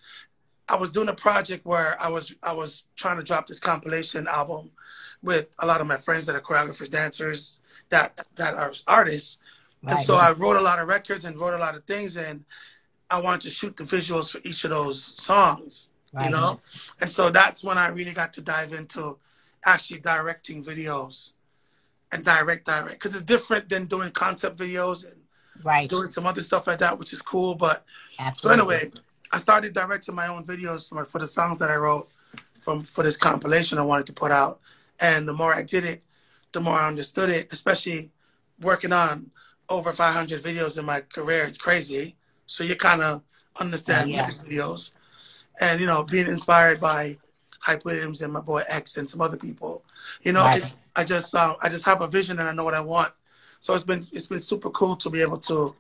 S4: I was doing a project where I was I was trying to drop this compilation album with a lot of my friends that are choreographers, dancers, that that are artists. And so I wrote a lot of records and wrote a lot of things and I wanted to shoot the visuals for each of those songs.
S2: Right.
S4: You know? And so that's when I really got to dive into actually directing videos and direct direct. Because it's different than doing concept videos and
S2: Right.
S4: doing some other stuff like that, which is cool. But so anyway, I started directing my own videos for, my, for the songs that I wrote from for this compilation I wanted to put out. And the more I did it, the more I understood it, especially working on over 500 videos in my career. It's crazy. So you kind of understand
S2: yeah.
S4: music videos, and you know, being inspired by Hype Williams and my boy X and some other people. You know,
S2: Right.
S4: it, I just um, I just have a vision and I know what I want. So it's been it's been super cool to be able to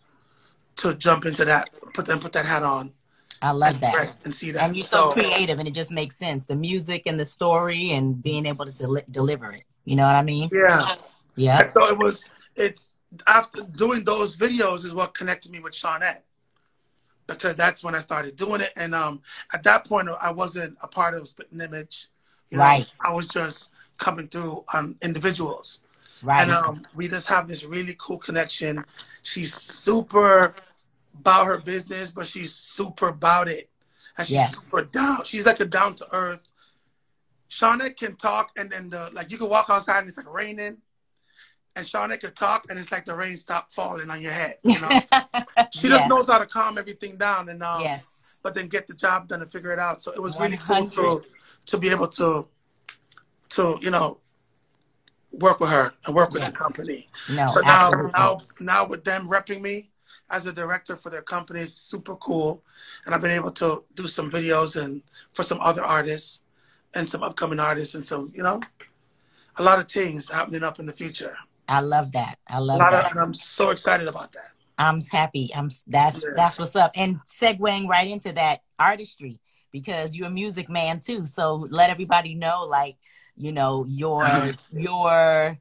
S4: to jump into that, put them put that hat on,
S2: I love
S4: and,
S2: that.
S4: and see that.
S2: And you're so creative, and it just makes sense. The music and the story, and being able to deli- deliver it. You know what I mean?
S4: yeah.
S2: Yeah.
S4: And so it was. It's after doing those videos is what connected me with Shawnette, because that's when I started doing it. And um, at that point, I wasn't a part of Spitting Image. You know,
S2: Right.
S4: I was just coming through on individuals,
S2: Right.
S4: and um, we just have this really cool connection. She's super about her business, but she's super about it, and she's
S2: Yes.
S4: super down. She's like a down to earth. Shawnette can talk, and then the like you can walk outside and it's like raining, and Shawnette could talk, and it's like the rain stopped falling on your head. You know, she
S2: Yeah.
S4: just knows how to calm everything down, and um,
S2: yes.
S4: but then get the job done and figure it out. So it was really cool to to be able to to you know work with her and work with
S2: Yes.
S4: the company.
S2: No.
S4: so now
S2: absolutely.
S4: now now with them repping me as a director for their company is super cool, and I've been able to do some videos and for some other artists and some upcoming artists and some you know a lot of things happening up in the future.
S2: I love that. I love that.
S4: I'm so excited about that.
S2: I'm happy. I'm that's
S4: Yeah.
S2: that's what's up. And segueing right into that artistry because you're a music man too. So let everybody know, like you know your your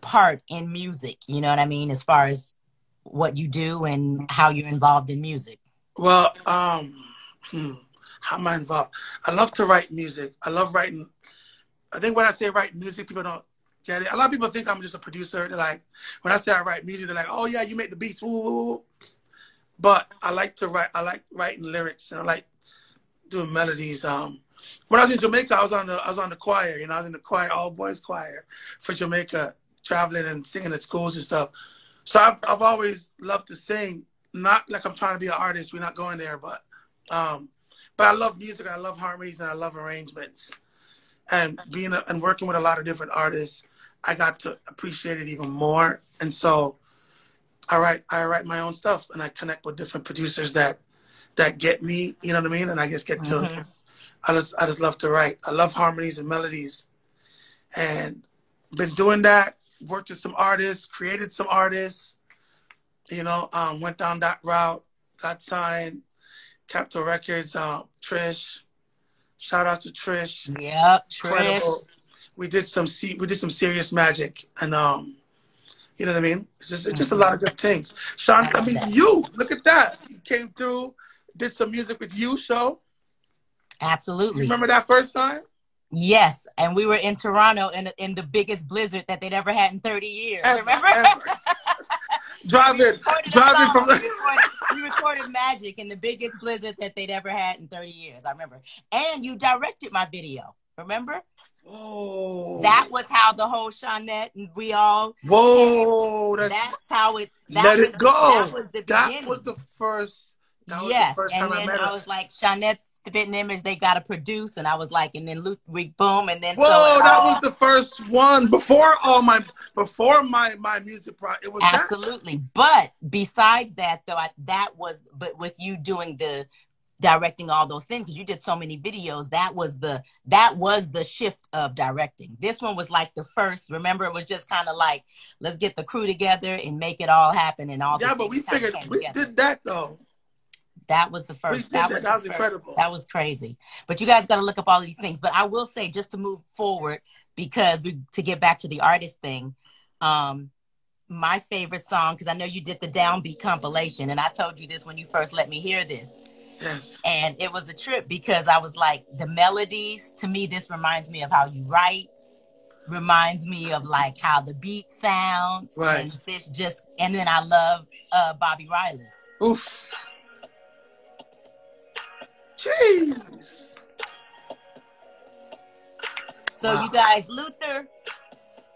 S2: part in music. You know what I mean, as far as what you do and how you're involved in music.
S4: Well, um, hmm, how am I involved? I love to write music. I love writing. I think when I say write music, people don't get it. A lot of people think I'm just a producer. They're like, when I say I write music, they're like, oh yeah, you make the beats. Woo. But I like to write. I like writing lyrics and I like doing melodies. Um, when I was in Jamaica, I was on the I was on the choir. You know, I was in the choir, all boys choir for Jamaica, traveling and singing at schools and stuff. So I've I've always loved to sing. Not like I'm trying to be an artist. We're not going there, but um, but I love music. I love harmonies and I love arrangements. And being a, and working with a lot of different artists, I got to appreciate it even more. And so I write I write my own stuff and I connect with different producers that that get me. You know what I mean? And I just get to
S2: Mhm.
S4: I just I just love to write. I love harmonies and melodies, and been doing that. Worked with some artists, created some artists. You know, um, went down that route. Got signed, Capitol Records. Uh, Trish, shout out to Trish.
S2: Yep, Trish.
S4: Incredible. We did some se- we did some serious magic, and um, you know what I mean. It's just it's just a lot of good things. Sean, I mean, you look at that. You came through, did some music with you show. You
S2: Absolutely.
S4: remember that first time?
S2: Yes, and we were in Toronto in in the biggest blizzard that they'd ever had in 30 years.
S4: Ever,
S2: remember?
S4: ever. driving, driving from
S2: we,
S4: the.
S2: recorded, we recorded Magic in the biggest blizzard that they'd ever had in 30 years. I remember. And you directed my video. Remember?
S4: Whoa.
S2: That was how the whole Shawnette and we all.
S4: Whoa. That's,
S2: That's how it. That
S4: let
S2: was,
S4: it go.
S2: That was the
S4: That was the first. That
S2: yes,
S4: the first
S2: and
S4: time I
S2: then I,
S4: her.
S2: was like, Shawnette's spitting image. They got to produce, and I was like, and then Luke, we boom, and then
S4: Whoa,
S2: so
S4: that
S2: all-
S4: was the first one before all my before my my music pro. It was that.
S2: Absolutely. But besides that, though, I, that was, but with you doing the directing all those things, because you did so many videos, that was the, that was the shift of directing. This one was like the first, remember, it was just kind of like, let's get the crew together and make it all happen and all
S4: Yeah, but we figured we
S2: together.
S4: did that though.
S2: That was the first. That
S4: that.
S2: was,
S4: That was incredible.
S2: That was crazy. But you guys got to look up all these things. But I will say, just to move forward, because we to get back to the artist thing, um, my favorite song because I know you did the Downbeat compilation, and I told you this when you first let me hear this,
S4: Yes.
S2: and it was a trip because I was like, the melodies to me, this reminds me of how you write. Reminds me of like how the beat sounds,
S4: Right.
S2: And this just, and then I love uh, Bobby Riley.
S4: Oof. Jeez.
S2: So
S4: Wow.
S2: you guys, Luther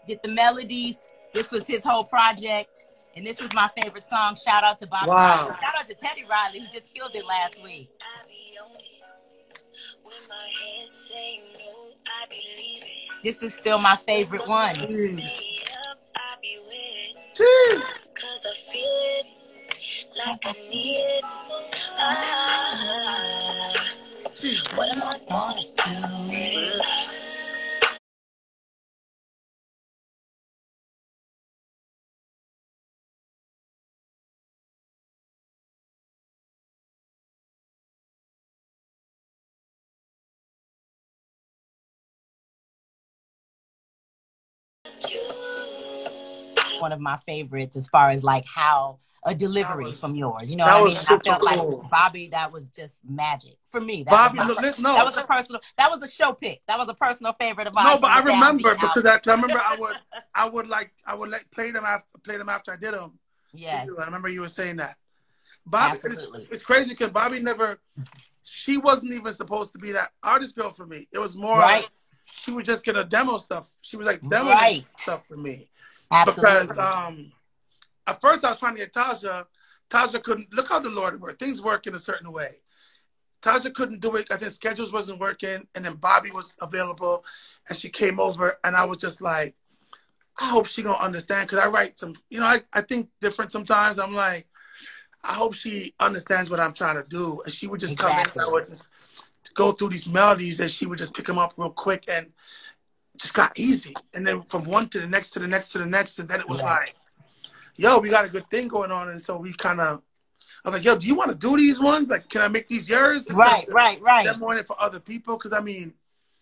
S2: did the melodies. This was his whole project. And this is my favorite song. Shout out to Bobby
S4: Wow.
S2: Riley. Shout out to Teddy Riley, who just killed it last week.
S1: I be on it. When my hands say no, I believe it.
S2: This is still my favorite one.
S4: Jeez.
S1: Me up, I be with it.
S4: Jeez.
S1: Cause I feel it like I need it. Ah, what am I gonna do?
S2: One of my favorites as far as like how a delivery
S4: was-
S2: from yours. You know what I mean? I felt
S4: cool.
S2: like Bobby, that was just magic for me. That
S4: Bobby,
S2: was
S4: look, no.
S2: that was a personal. That was a show pick. That was a personal favorite of mine.
S4: No, but I remember because. I, I remember I would I would like I would like play them after play them after I did them.
S2: yes,
S4: I remember you were saying that. Bobby,
S2: Absolutely.
S4: it's, it's crazy because Bobby never. She wasn't even supposed to be that artist girl for me. It was more.
S2: Right.
S4: She was just gonna demo stuff. She was like demo
S2: Right.
S4: stuff for me
S2: absolutely.
S4: because um, at first I was trying to get Tasha. Tasha couldn't look how the Lord worked. Things work in a certain way. Tasha couldn't do it. I think schedules wasn't working, and then Bobby was available, and she came over, and I was just like, I hope she gonna understand because I write some, you know, I, I think different sometimes. I'm like, I hope she understands what I'm trying to do, and she would just come in and I would just go through these melodies, and she would just pick them up real quick, and just got easy. And then from one to the next to the next to the next, and then it was
S2: Yeah.
S4: like, yo, we got a good thing going on, and so we kind of. I was like, yo, do you want to do these ones? Like, can I make these yours?
S2: Right, right, right.
S4: Demoing it for other people? Because, I mean,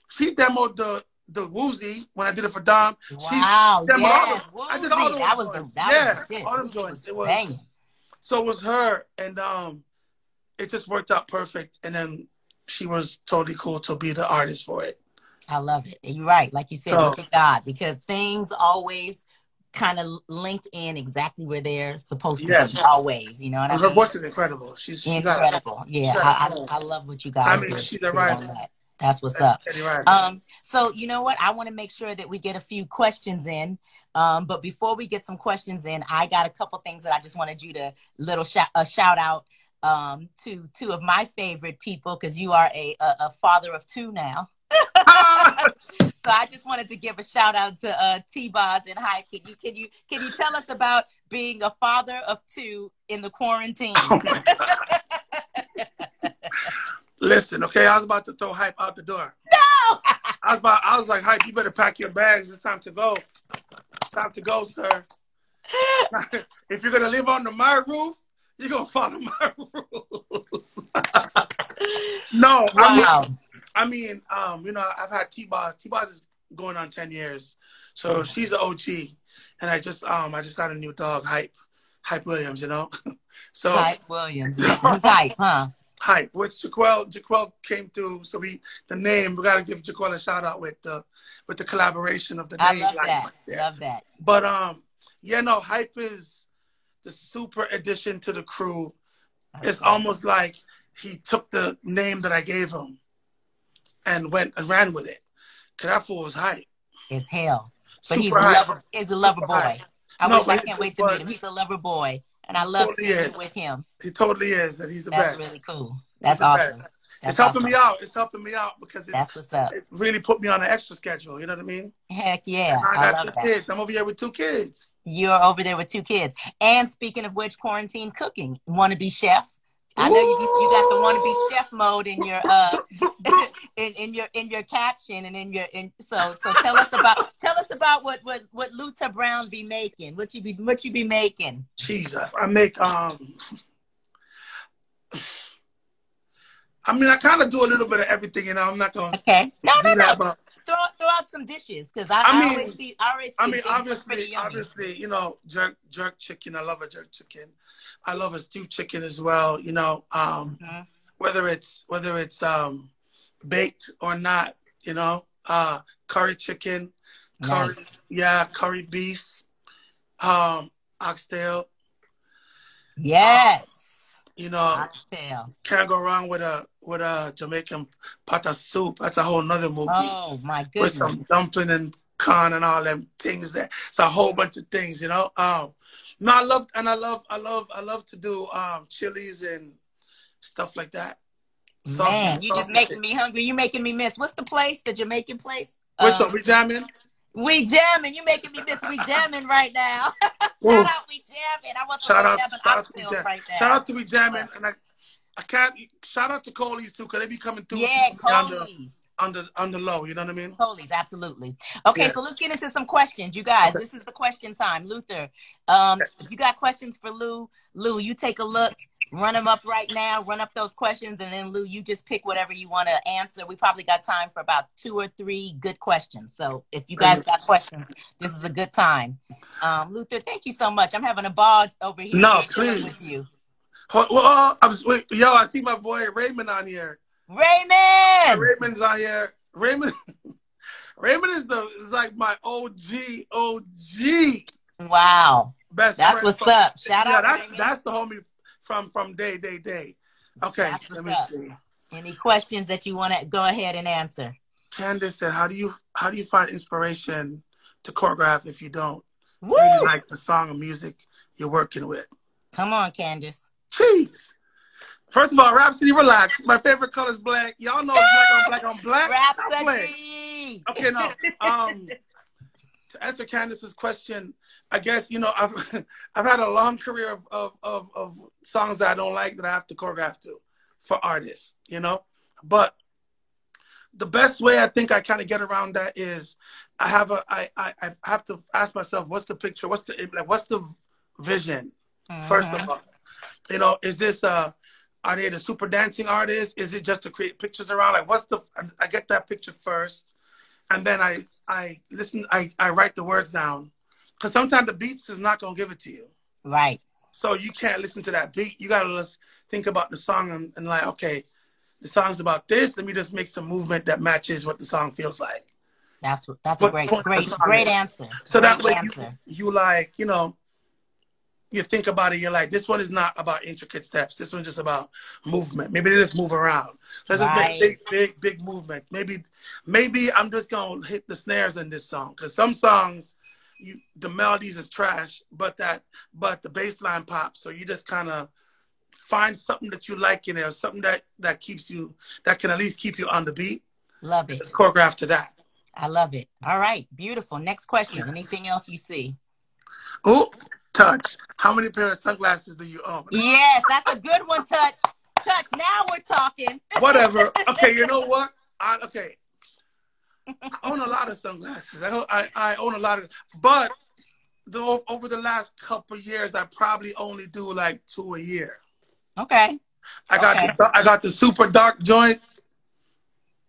S4: she demoed the the Woozy when I did it for Dom.
S2: Wow,
S4: demoed all the- I did all those
S2: That was the that
S4: Yeah,
S2: was the
S4: all them joints. It was-
S2: banging.
S4: So it was her, and um, it just worked out perfect. And then she was totally cool to be the artist for it.
S2: I love it. You're right. Like you said,
S4: So-
S2: look at God because things always kind of link in exactly where they're supposed to
S4: Yes.
S2: be. Always, you know what I
S4: And her voice is incredible. She's she got
S2: Incredible. Yeah,
S4: got
S2: I. I, I love what you guys
S4: I mean, she's a writer.
S2: that. That's what's up. Um, so you know what? I want to make sure that we get a few questions in. Um, but before we get some questions in, I got a couple things that I just wanted you to little shout a shout out um to two of my favorite people because you are a, a a father of two now. So I just wanted to give a shout out to uh T-Boz and Hi. Can you can you can you tell us about being a father of two in the quarantine?
S4: Oh. Listen, okay, I was about to throw hype out the door.
S2: No!
S4: I was about, I was like, hype, you better pack your bags. It's time to go. It's time to go, sir. if you're gonna live under my roof, you're gonna follow my rules. no,
S2: wow.
S4: I mean, um, you know, I've had T-Boz. T-Boz is going on ten years, so she's the OG. And I just, um, I just got a new dog, Hype, Hype Williams. You know, so
S2: Hype Williams. He's hype, huh?
S4: Hype, which Jaquel Jaquel came through. So we the name we gotta give Jaquel a shout out with the with the collaboration of the
S2: I
S4: name.
S2: love
S4: like,
S2: that.
S4: yeah.
S2: Love that.
S4: But um, yeah, no, Hype is the super addition to the crew. It's almost like he took the name that I gave him and went and ran with it. Cause that fool was hype.
S2: It's hell. But
S4: Super
S2: he's a lover. He's a lover
S4: Super
S2: boy.
S4: hype.
S2: I
S4: No,
S2: wish I can't wait to meet him. He's a lover boy, and I love
S4: Totally
S2: seeing with him.
S4: He totally is, and he's the
S2: That's
S4: best.
S2: That's really cool. That's awesome. That's
S4: it's helping
S2: awesome.
S4: me out. It's helping me out because it,
S2: That's what's up.
S4: it really put me on an extra schedule. You know what I mean?
S2: Heck yeah,
S4: I
S2: I
S4: got two
S2: that.
S4: kids. I'm over here with two kids.
S2: You're over there with two kids. And speaking of which, quarantine cooking, Want to be chef. I know you, you got the wannabe chef mode in your uh in, in your in your caption and in your in so so tell us about tell us about what what what Luther Brown be making. What you be what you be making.
S4: Jesus, I make um. I mean, I kind of do a little bit of everything. You know, I'm not gonna
S2: Okay. No, no, no.
S4: but
S2: Throw throw out some dishes because I,
S4: I
S2: I,
S4: mean-
S2: always see I always see
S4: I mean, obviously, obviously, you know, jerk jerk chicken. I love a jerk chicken. I love a stewed chicken as well. You know, um,
S2: Mhm.
S4: whether it's whether it's um, baked or not. You know, uh, curry chicken, curry,
S2: Nice.
S4: yeah, curry beef, um, oxtail.
S2: Yes.
S4: You know,
S2: Oxtail.
S4: can't go wrong with a with a Jamaican pata soup. That's a whole nother movie
S2: Oh my goodness.
S4: with some dumpling and corn and all them things. That it's a whole bunch of things, you know. Um, no, I love and I love I love I love to do um chilies and stuff like that. Saucy,
S2: Man, you just making me hungry. You making me miss. What's the place? The Jamaican place?
S4: Which
S2: Um,
S4: one? We jamming?
S2: we jamming. You making me miss. We jamming right now. Shout out, we jamming. I want the
S4: Shout out, shout out to
S2: right now.
S4: Shout out to we jamming, and I, I can't. Shout out to Coley's too, cause they be coming through
S2: yeah, Coley's.
S4: on the on the low. You know what I mean?
S2: Coley's, absolutely. Okay,
S4: Yeah.
S2: so let's get into some questions. You guys,
S4: Okay.
S2: this is the question time. Luther, um, you got questions for Lou? Lou, you take a look, run them up right now, run up those questions, and then Lou, you just pick whatever you want to answer. We probably got time for about two or three good questions. So if you guys got questions, this is a good time. Um, Luther, thank you so much. I'm having a ball over here.
S4: No, please.
S2: With you.
S4: Well, I was, wait, yo, I see my boy Raymond on here.
S2: Raymond!
S4: Raymond's on here. Raymond, Raymond is the is like my OG OG
S2: Wow.
S4: best.
S2: That's
S4: friend
S2: what's
S4: from-
S2: up. Shout
S4: yeah,
S2: out,
S4: that's
S2: Raymond.
S4: that's the homie from from day day day. Okay,
S2: That's
S4: let me
S2: up.
S4: see.
S2: Any questions that you want to go ahead and answer?
S4: Candace said, "How do you how do you find inspiration to choreograph if you don't
S2: Woo!
S4: really like the song or music you're working with?"
S2: Come on, Candace.
S4: Jeez. First of all, Rhapsody, relax. My favorite color is black. Y'all know black on black on black.
S2: Rhapsody.
S4: Okay, no. Um, to answer Candace's question, I guess you know I've I've had a long career of, of of of songs that I don't like that I have to choreograph to for artists, you know. But the best way I think I kind of get around that is I have a I I I have to ask myself what's the picture, what's the like, what's the vision first
S2: Mhm.
S4: of all. You know, is this uh are they the super dancing artists? Is it just to create pictures around? Like what's the I get that picture first and then I I listen I, I write the words down. Cause sometimes the beats is not gonna give it to you.
S2: Right.
S4: So you can't listen to that beat. You gotta just think about the song and, and like, okay, the song's about this. Let me just make some movement that matches what the song feels like.
S2: That's that's a great, great, great
S4: is.
S2: answer.
S4: So
S2: great
S4: that way you, you like, you know, you think about it, you're like, this one is not about intricate steps. This one's just about movement. Maybe they just move around. Let's just make big, big, big movement. Maybe maybe I'm just gonna hit the snares in this song. Cause some songs you the melodies is trash, but that but the bass line pops. So you just kinda find something that you like in there, something that that keeps you that can at least keep you on the beat.
S2: Love it.
S4: Just choreograph to that.
S2: I love it. All right. Beautiful. Next question. Anything else you see?
S4: Oh, touch. How many pair of sunglasses do you own?
S2: Yes, that's a good one, Touch. Touch. Now we're talking.
S4: whatever. Okay, you know what? I, okay, I own a lot of sunglasses. I, I, I own a lot of, but the, over the last couple years, I probably only do like two a year.
S2: Okay.
S4: I got
S2: Okay.
S4: the, I got the super dark joints,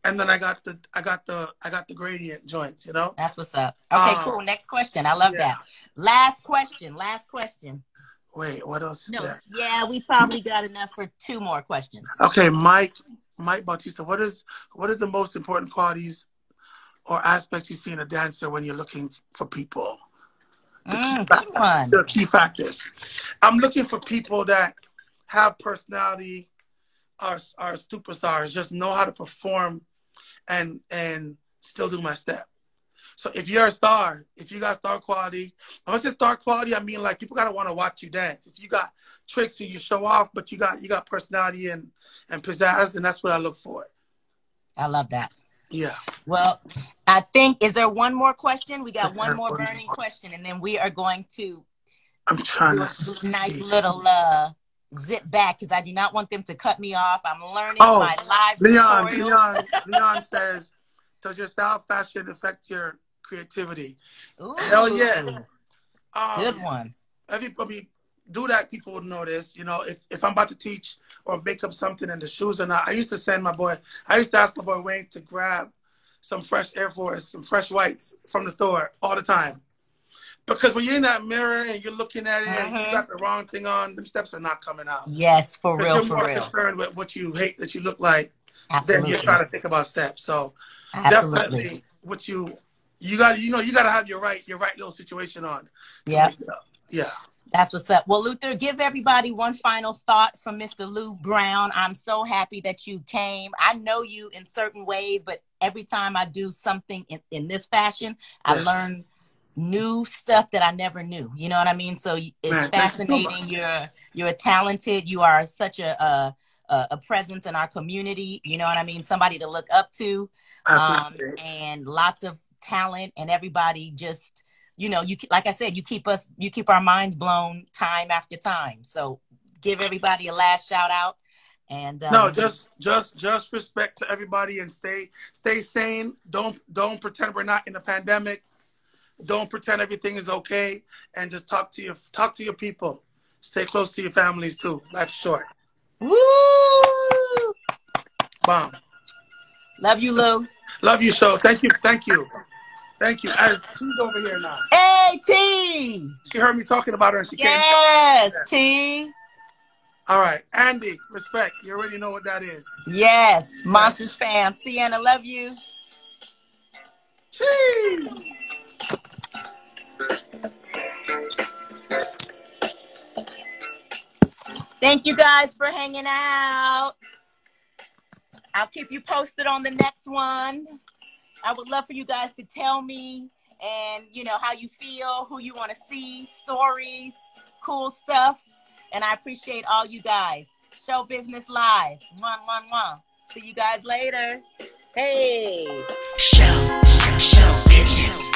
S4: and then I got the I got the I got the gradient joints. You know.
S2: That's what's up. Okay,
S4: Um,
S2: cool. Next question. I love
S4: yeah.
S2: that. Last question. Last question.
S4: Wait, what else is
S2: No,
S4: there?
S2: yeah, we probably got enough for two more questions.
S4: Okay, Mike Mike Bautista. What is what is the most important qualities or aspects you see in a dancer when you're looking for people?
S2: Mm, good one.
S4: the key factors. I'm looking for people that have personality, are are superstars, just know how to perform, and and still do my step. So if you're a star, if you got star quality, when I say star quality, I mean like people gotta want to watch you dance. If you got tricks and you show off, but you got you got personality and and pizzazz, then that's what I look for.
S2: I love that.
S4: Yeah.
S2: Well, I think is there one more question? We got
S4: Yes,
S2: one more burning question, and then we are going to
S4: I'm trying to
S2: nice
S4: see.
S2: little uh zip back because I do not want them to cut me off. I'm learning
S4: Oh,
S2: my live
S4: Leon,
S2: tutorial.
S4: Leon, Leon says, does your style fashion affect your creativity?
S2: Ooh,
S4: Hell yeah. Um,
S2: Good one.
S4: Every, I mean, do that, people would notice. You know, if, if I'm about to teach or make up something and the shoes are not, I used to send my boy, I used to ask my boy Wayne to grab some fresh Air Force, some fresh whites from the store all the time. Because when you're in that mirror and you're looking at it and
S2: Mhm.
S4: you got the wrong thing on, them steps are not coming out.
S2: Yes, for real,
S4: you're
S2: for
S4: more
S2: real.
S4: concerned with what you hate that you look like than you're trying to think about steps. So
S2: Absolutely.
S4: definitely what you you got you know you got to have your right your right little situation on. to
S2: Yep.
S4: make it up. Yeah.
S2: That's what's up. Well, Luther, give everybody one final thought from Mr. Lou Brown. I'm so happy that you came. I know you in certain ways, but every time I do something in, in this fashion, I
S4: Yeah.
S2: learn new stuff that I never knew. You know what I mean? So it's
S4: Man, thank so
S2: fascinating. You're you're talented. You are such a, a a, a presence in our community. You know what I mean? Somebody to look up to, um, and lots of talent, and everybody just, you know, you like I said, you keep us, you keep our minds blown time after time. So give everybody a last shout out. And um,
S4: No, just just just respect to everybody and stay stay sane. Don't don't pretend we're not in the pandemic. Don't pretend everything is okay, and just talk to your talk to your people. Stay close to your families too. Life's short.
S2: woo,
S4: Bomb.
S2: love you, Lou.
S4: Love you, show. Thank you, thank you, thank you. As she's over here now.
S2: Hey, T.
S4: She heard me talking about her and she came.
S2: Yes, T.
S4: All right, Andy, respect. You already know what that is.
S2: Yes, Monsters fam. Sienna, love you.
S4: Cheese.
S2: Thank you guys for hanging out. I'll keep you posted on the next one. I would love for you guys to tell me and you know how you feel, who you want to see, stories, cool stuff. And I appreciate all you guys. Show business live. Mwah, mwah, mwah. See you guys later. Hey.
S3: Show, show business.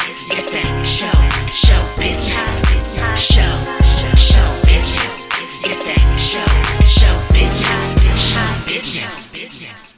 S3: Show, show business. Show, show. It's that show, show business. Show business. Business.